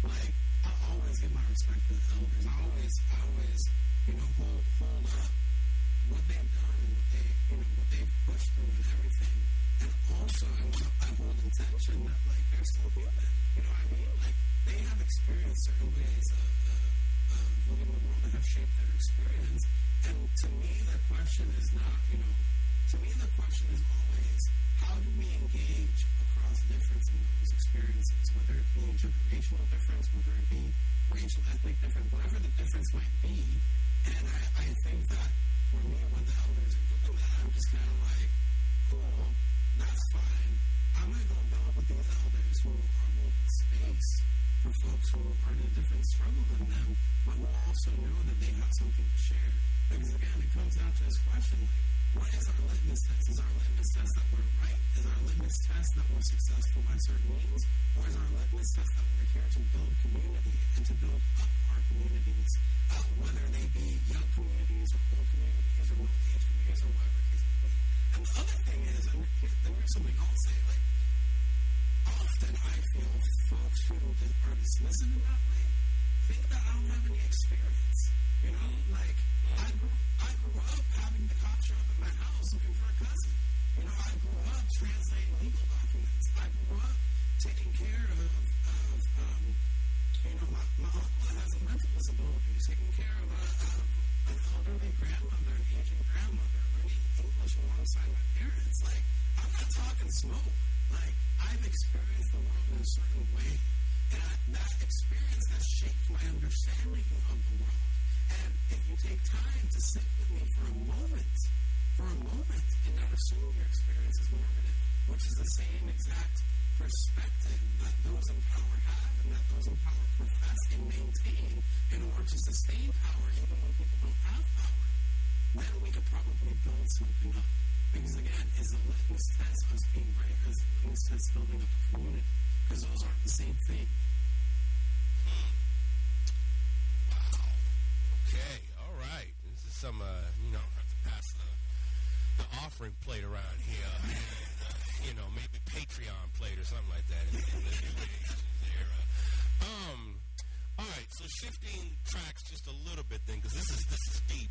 like, I always give my respect to the elders. Something to share. Because again, it comes down to this question, like, what is our litmus test? Is our litmus test that we're right? Is our litmus test that we're successful by certain means? Or is our litmus test that we're here to build community and to build up our communities, uh, whether they be young communities or old communities or middle-aged communities or whatever case may be? And the other thing is, and there's something I'll say, like, often I feel folks who are dismissive in that way think that I don't have any experience. You know, like I grew, I grew up having the cop show up at my house looking for a cousin. You know, I grew up translating legal documents. I grew up taking care of, of um, you know, my, my uncle has a mental disability, taking care of, a, of an elderly grandmother, an aging grandmother, learning English alongside my parents. Like, I'm not talking smoke. Like, I've experienced the world in a certain way. And I, that experience has shaped my understanding of the world. And if you take time to sit with me for a moment, for a moment, and not assume your experience is normative, which is the same exact perspective that those in power have and that those in power profess and maintain in order to sustain power even when people don't have power, then we could probably build something up. Because again, is a litmus test us being right, is the litmus test building up a community? Because those aren't the same thing. Wow. Okay, all right. This is some, uh, you know, have to pass the, the offering plate around here. Uh, you know, maybe Patreon plate or something like that in, the new age era. Um, all right, so shifting tracks just a little bit then, because this is this is deep.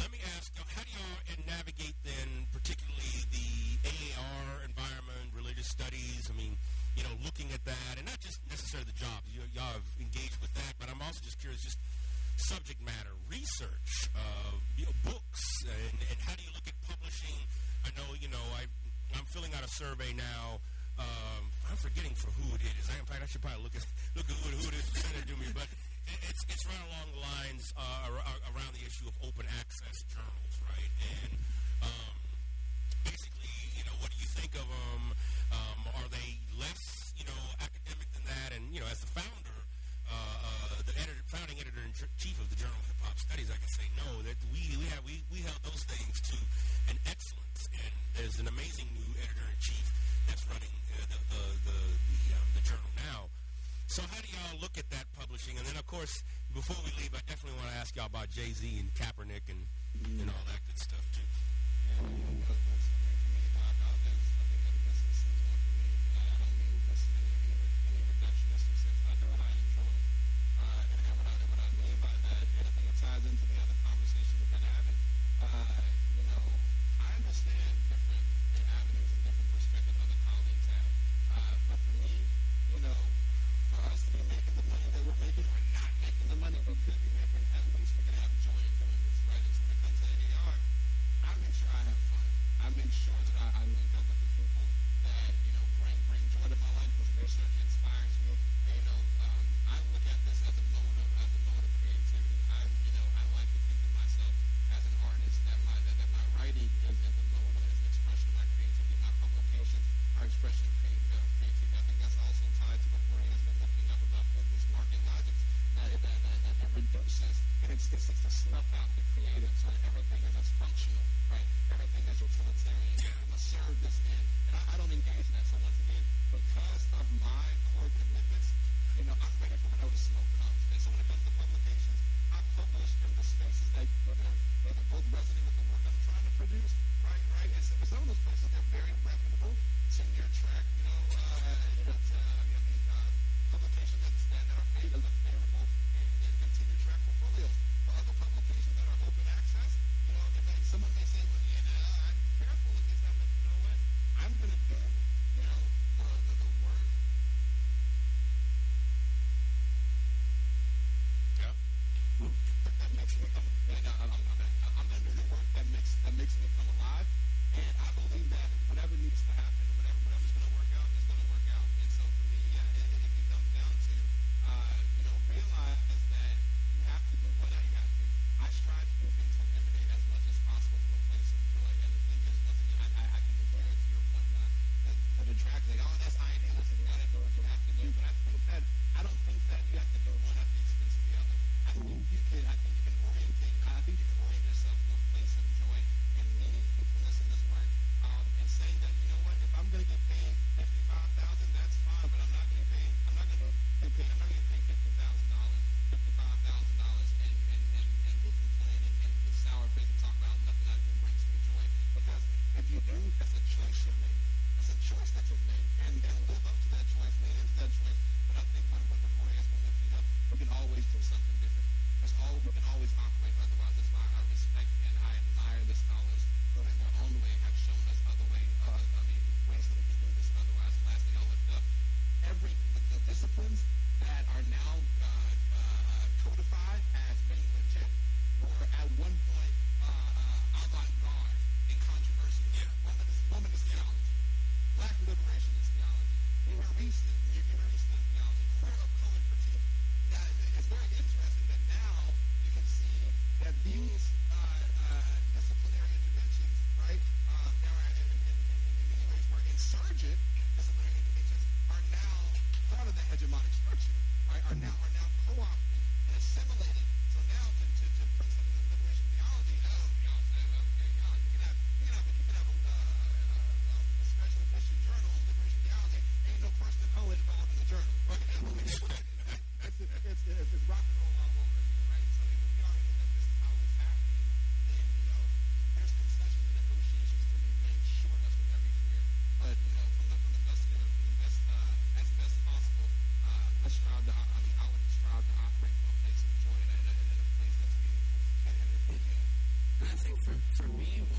Let me ask, how do y'all navigate then, particularly the AAR environment, religious studies? I mean, you know, looking at that, and not just necessarily the jobs. You, y'all have engaged with that, but I'm also just curious, just subject matter research, uh, you know, books, and, and how do you look at publishing? I know, you know, I I'm filling out a survey now. Um, I'm forgetting for who it is. I, in fact, I should probably look at look at who, who it is who sent it to me, but it's it's right along the lines uh, ar- ar- around the issue of open access journals, right? And um, basically, you know, what do you think of them? Um, are they less, you know, academic than that? And you know, as the founder, uh, uh, the editor, founding editor in chief of the Journal of Hip Hop Studies, I can say no. That we we have we, we held those things to an excellence, and there's an amazing new editor in chief that's running uh, the the the, the, um, the journal now. So how do y'all look at that publishing? And then, of course, before we leave, I definitely want to ask y'all about Jay Z and Kaepernick and and all that good stuff too.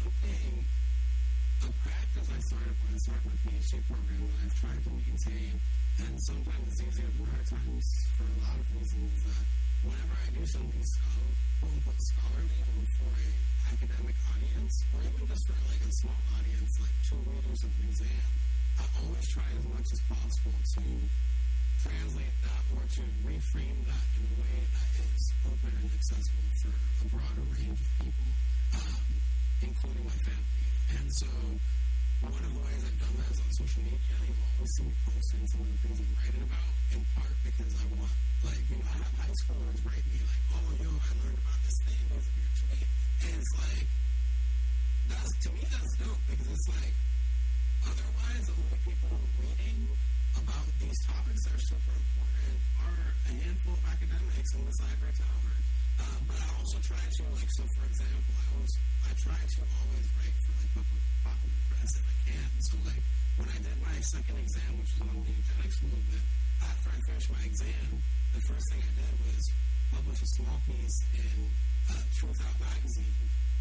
thing. The practice I started when I started my PhD program that I've tried to maintain, and sometimes it's easier than hard times for a lot of reasons. That whenever I do something scholar, quote unquote scholarly, or for an academic audience, or even just for like a small audience, like two readers of an exam, I always try as much as possible to translate that or to reframe that in a way that is open and accessible for a broader range of people photo of him. And so, one of the ways I've done that is on social media. You'll always see me posting some of the things I'm writing about, in part because I want, like, you know, I have high schoolers write me, like, oh, yo, I learned about this thing over your tweet. And it's like, that's, to me, that's dope because it's like, otherwise, a lot of people reading about these topics that are super important are a handful of academics in the cyber tower. Uh, but I also try to, like, so for example, I was I try to always write for the top of, top press if I can. So, like, when I did my second exam, which was on the eugenics a little bit, after I finished my exam, the first thing I did was publish a small piece in uh, Truthout magazine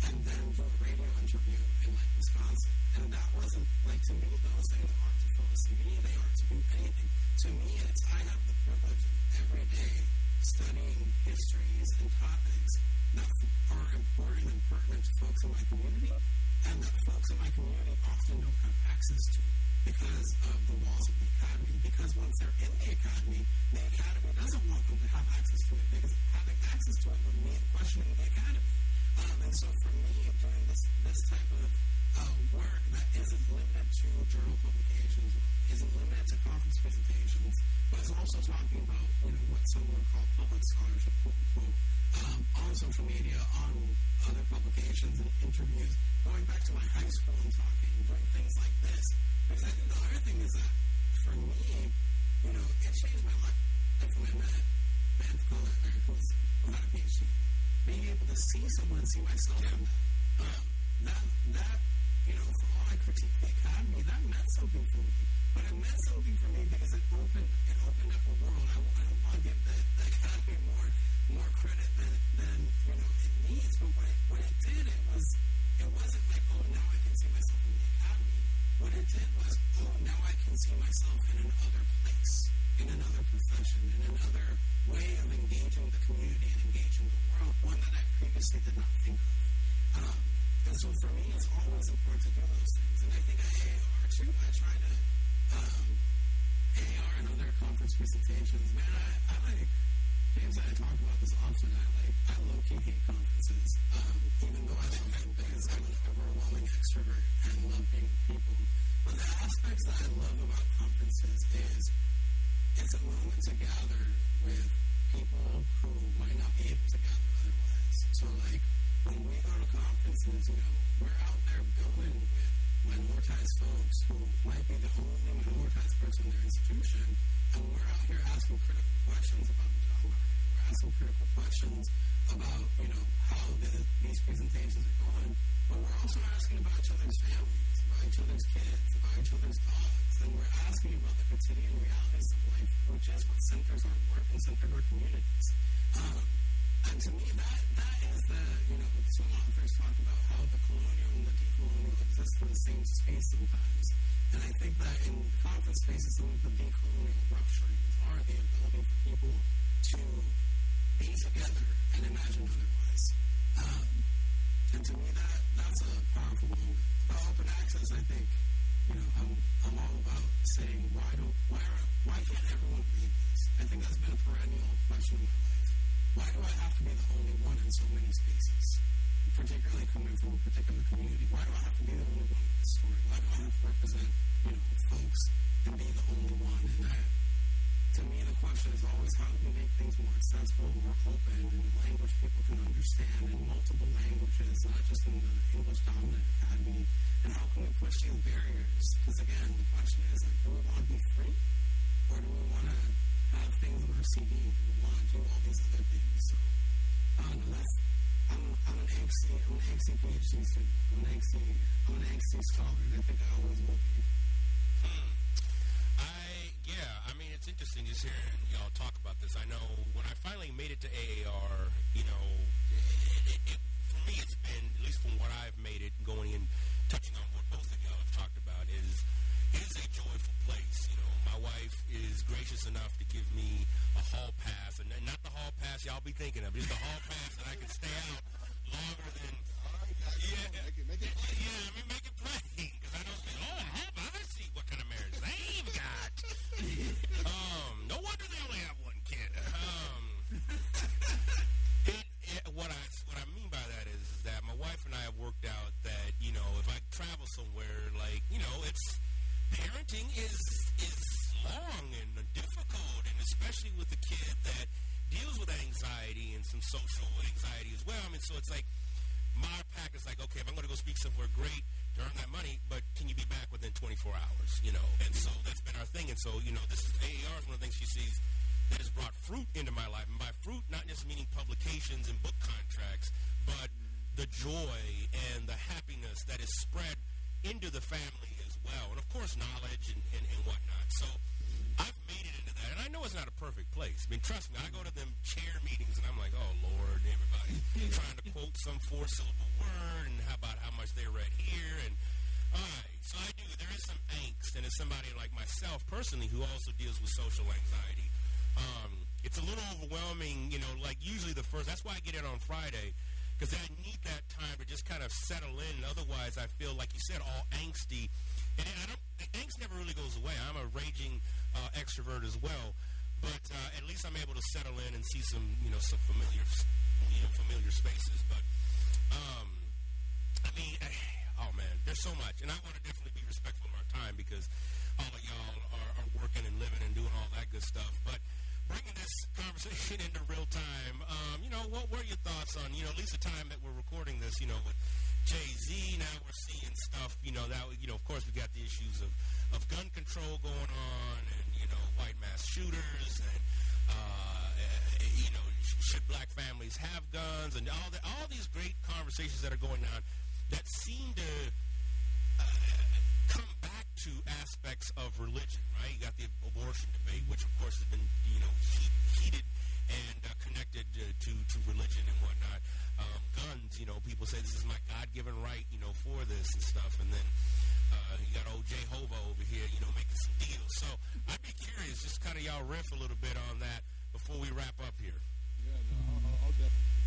and then do a radio interview in, like, Wisconsin. And that wasn't, like, to me, those things aren't to focus. To me, they aren't to do anything. To me, it's I have the privilege of every day studying histories and topics that are important and pertinent to folks in my community, and that folks in my community often don't have access to because of the walls of the academy. Because once they're in the academy, the academy doesn't want them to have access to it because having access to it would mean questioning the academy. Um, and so for me, doing this this type of uh, work that isn't limited to journal publications, isn't limited to conference presentations, but is also talking about you know what some would call public scholarship, quote unquote, um, on social media, on other publications and interviews, going back to my high school and talking, doing things like this. Because I think the other thing is that for me, you know, it changed my life. When I met a man of color who was without a PhD, being able to see someone, see myself in that, um, that, that, you know, for all I critique the academy, that meant something for me. But it meant something for me because it opened, it opened up a world. I, I don't want to give the, the academy more, more credit than, than, you know, it needs. But what it, what it did, it was, it wasn't like, oh, now I can see myself in the academy. What it did was, oh, now I can see myself in another place, in another profession, in another way of engaging the community and engaging the world, one that I previously did not think of. Um, and so for me, it's always important to do those things. And I think at AAR too, I try to, um, AAR and other conference presentations, man, I, I like, James and I talk about this often, I like, I low-key hate conferences, um, even though I love them because I'm an overwhelming extrovert and love being with people. But the aspects that I love about conferences is it's a moment to gather with people who might not be able to gather otherwise. So, like, when we go to conferences, you know, we're out there building with minoritized folks who might be the only minoritized person in their institution, and we're out here asking critical questions about the job market. We're asking critical questions about, you know, how the, these presentations are going, but we're also asking about each other's families, about each other's kids, about each other's dogs, and we're asking about the quotidian realities of life, which is what centers our work and centers our communities. Um, and to me, that that is the you know some authors talk about how the colonial and the decolonial exist in the same space sometimes. And I think that in conference spaces, some of the decolonial rupturings are the ability for people to be together and imagine otherwise. Um, and to me, that that's a powerful moment. About open access, I think, you know, I'm I'm all about saying why don't why are, why can't everyone read this? I think that's been a perennial question in my life. Why do I have to be the only one in so many spaces? Particularly coming from a particular community, why do I have to be the only one with this story? Why do I have to represent, you know, folks and be the only one? And that, to me, the question is always how do we make things more accessible, more open, in a language people can understand, in multiple languages, not just in the English dominant academy? And how can we push these barriers? Because again, the question is, like, do we want to be free, or do we want to have things on CV? Do we do all these other things? So, I don't I'm, I'm an angsty, I'm an angsty PhD student. I'm an angsty, I'm an angsty scholar. I think I always will be. Hmm. I yeah, I mean it's interesting just hearing y'all talk about this. I know when I finally made it to AAR, you know, it, it, it, for me it's been at least from what I've made it going and touching on what both of y'all have talked about is is a joyful place. You know, my wife is gracious enough to give me a hall pass, and not the hall pass y'all be thinking of, just a hall pass that I can stay out longer than. Yeah, Make it, make it plain. yeah, I mean, make it plain. Because I don't think, oh, I hope I see what kind of marriage they've got. um, no wonder they only have one kid. Um, it, it, what I what I mean by that is, is that my wife and I have worked out that you know if I travel somewhere, like you know, it's parenting is is long and difficult, and especially with a kid that deals with anxiety and some social anxiety as well. I mean, so it's like my pack is like, okay, if I'm going to go speak somewhere, great to earn that money, but can you be back within 24 hours? You know, and so that's been our thing. And so, you know, this is AAR is one of the things she sees that has brought fruit into my life. And by fruit, not just meaning publications and book contracts, but the joy and the happiness that is spread into the family as well. And of course, knowledge and, and, and whatnot. So I've made it into that. And I know it's not a perfect place. I mean, trust me, I go to them chair meetings and I'm like, oh, Lord, everybody trying to quote some four syllable word and how about how much they read here, and all right. So I do. There is some angst, and as somebody like myself personally who also deals with social anxiety, um, it's a little overwhelming. You know, like usually the first. That's why I get it on Friday because I need that time to just kind of settle in. Otherwise, I feel like you said all angsty, and I don't. Angst never really goes away. I'm a raging uh, extrovert as well, but uh, at least I'm able to settle in and see some, you know, some familiar, you know, familiar spaces. But um, I mean, oh man, there's so much, and I want to definitely be respectful of our time because all of y'all are, are working and living and doing all that good stuff. But bringing this conversation into real time, um, you know, what were your thoughts on, you know, at least the time that we're recording this, you know, with Jay Z. Now we're seeing stuff, you know, that you know, of course, we got the issues of of gun control going on, and you know, white mass shooters, and uh, you know, should black families have guns, and all the, all these great conversations that are going on that seem to uh, come back to aspects of religion, right? You got the abortion debate, which of course has been, you know, heat, heated and uh, connected uh, to to religion and whatnot. Um, guns, you know, people say this is my God-given right, you know, for this and stuff, and then uh, you got old Jay Hova over here, you know, making some deals. So I'd be curious, just kind of y'all riff a little bit on that before we wrap up here. Yeah, no, I'll- I'll definitely.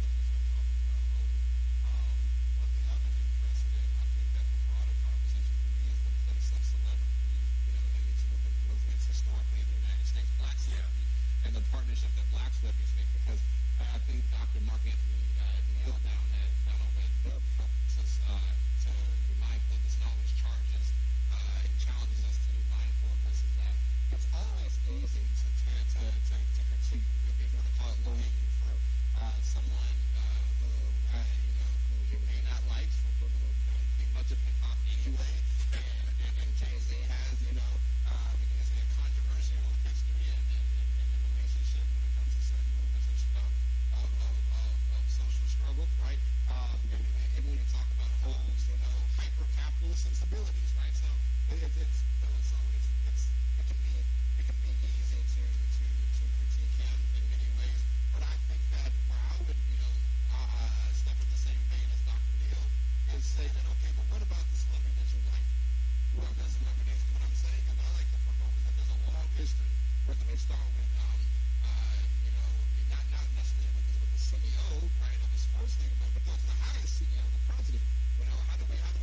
Partnership that black celebrities make. Because I think Dr. Mark Anthony uh, Neal down at down on Red Dub helps us uh, to be mindful this always charges uh, and challenges us to be mindful of. Is that it's always easy to to to, to, to critique if you want to call it hanging. Uh, someone uh, who uh, you know who you may not like, who don't think much of hip hop anyway, and, and, and Jay Z has you know uh, say a controversial history and, and, struggle, right? Um, and, and when you talk about Ho's, you know, hyper capitalist sensibilities, right? So it, it's it's so, it's, it's it can be it can be easy to to to critique him in many ways, but I think that where I would you know uh, step in the same vein as Dr. Neal is say that okay, but what about the celebrity that you like? About celebrities? What I'm saying, and I like to promote is that there's a long history. Whether we start with um uh CEO right of the sports league, but the highest CEO, the president. You know how do we how do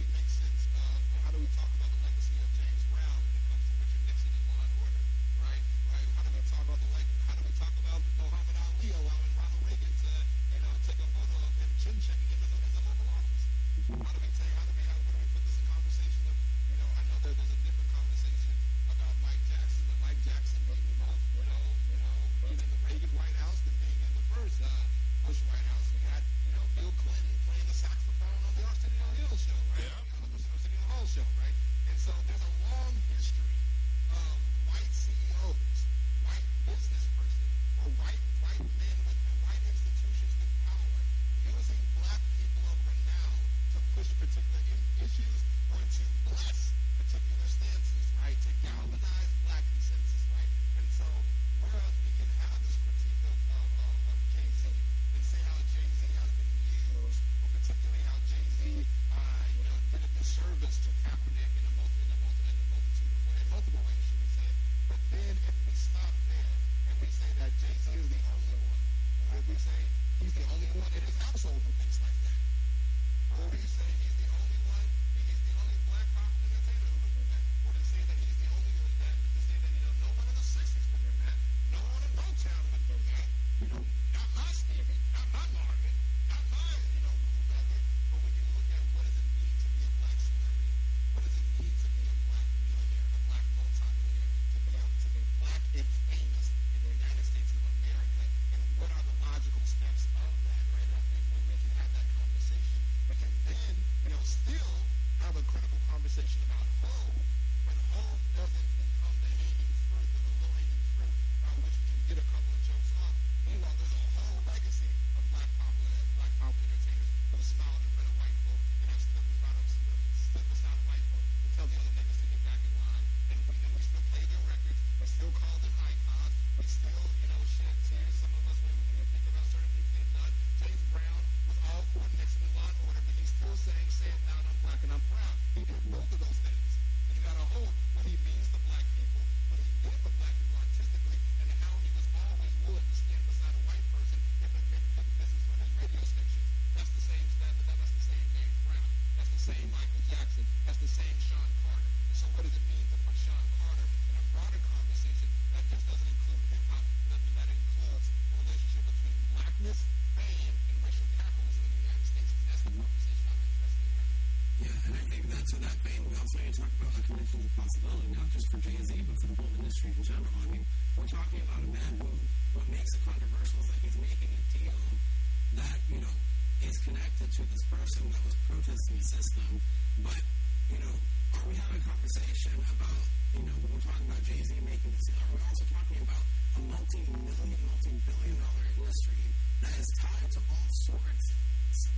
Jay Z making this deal, are we also talking about a multi million, multi billion dollar industry that is tied to all sorts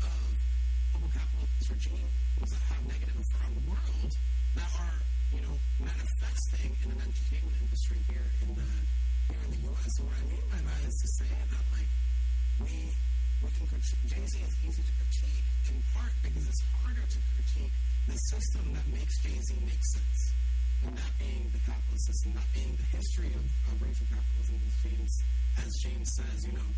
of global capitalist regimes that have negative effect around the world that are, you know, manifesting in an entertainment industry here in the here in the U.S. So what I mean by that is to say that like we we can critique Jay Z is easy to critique in part because it's harder to critique the system that makes Jay Z make sense. Being the capitalist system, being the history of, of racial capitalism, as James, as James says, you know,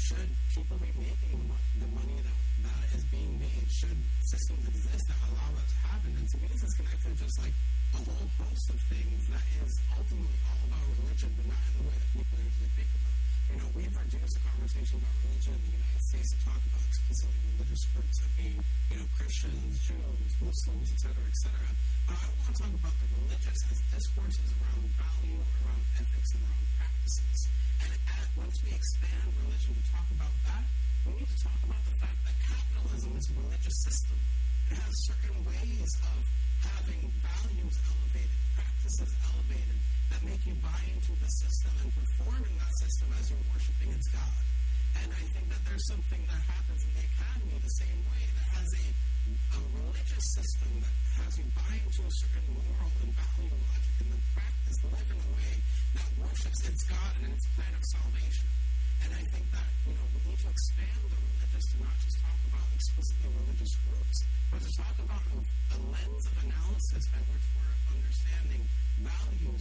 should people be making the money that, that is being made? Should systems exist that allow that to happen? And to me, this is connected to just like a whole host of things that is ultimately all about religion, but not in the way that people usually think about. You know, we've reduced the conversation about religion in the United States to talk about explicitly religious groups that being, you know, Christians, Jews, Muslims, et cetera, et cetera. But I want to talk about the religious as discourses around value, around ethics, and around practices. And at, once we expand religion to talk about that, we need to talk about the fact that capitalism is a religious system. It has certain ways of having values elevated, practices elevated, that make you buy into the system and perform system as you're worshiping its God. And I think that there's something that happens in the academy the same way that has a, a religious system that has you buy into a certain moral and value logic and then practice, live in a way that worships its God and its plan of salvation. And I think that, you know, we need to expand the religious to not just talk about explicitly religious groups, but to talk about a, a lens of analysis by which we're understanding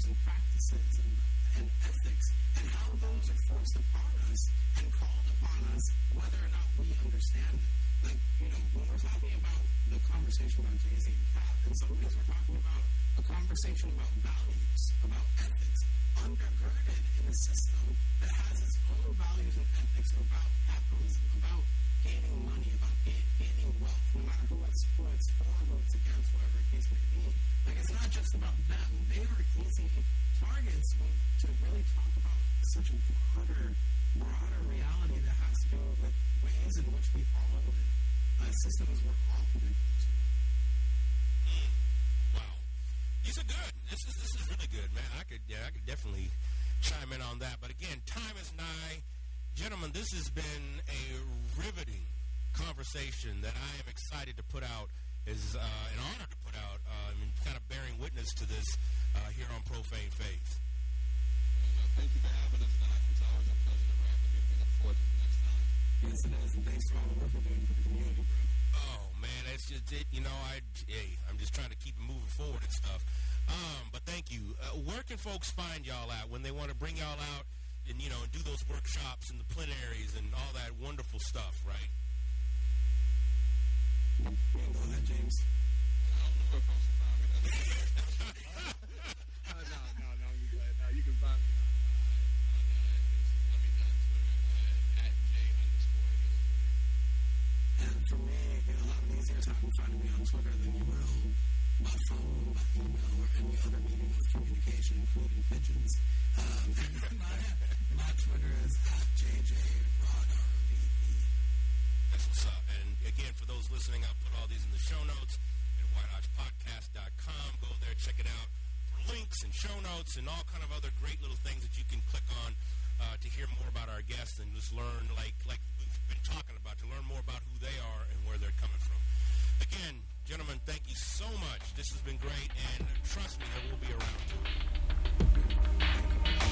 and practices and, and ethics and how those are forced upon us and called upon us whether or not we understand it. Like, you know, when we're talking about the conversation about Jay-Z and Cap, in some ways we're talking about a conversation about values, about ethics, undergirded in a system that has its own values and ethics about capitalism, about chime in on that. But again, time is nigh, gentlemen. This has been a riveting conversation that I am excited to put out. Is uh, an honor to put out. Uh, I mean, kind of bearing witness to this uh, here on Profane Faith. Thank you for having us, Doc. It's always a pleasure to rap with you. We look forward to the next time. Yes, it is, and thanks for all the work you're doing for the community, bro. Oh man, that's just it. You know, I hey, I'm just trying to keep it moving forward and stuff. Um, but thank you. Uh, where can folks find y'all at when they want to bring y'all out and you know and do those workshops and the plenaries and all that wonderful stuff, right? Yeah, go ahead, James. I don't know where folks can find me. No, no, no, you good. No, you can find me on, uh, on uh, Instagram, I mean, on Twitter, uh, at J. And for me, you know, a lot easier time finding me on Twitter than you will by phone, by email, or any other medium of communication, including pigeons. And again, for those listening, I'll put all these in the show notes at whitehodgepodcast.com. Go there, check it out for links and show notes and all kind of other great little things that you can click on uh, to hear more about our guests and just learn, like like we've been talking about, to learn more about who they are and where they're coming from. Again, gentlemen, thank you so much. This has been great, and trust me, I will be around.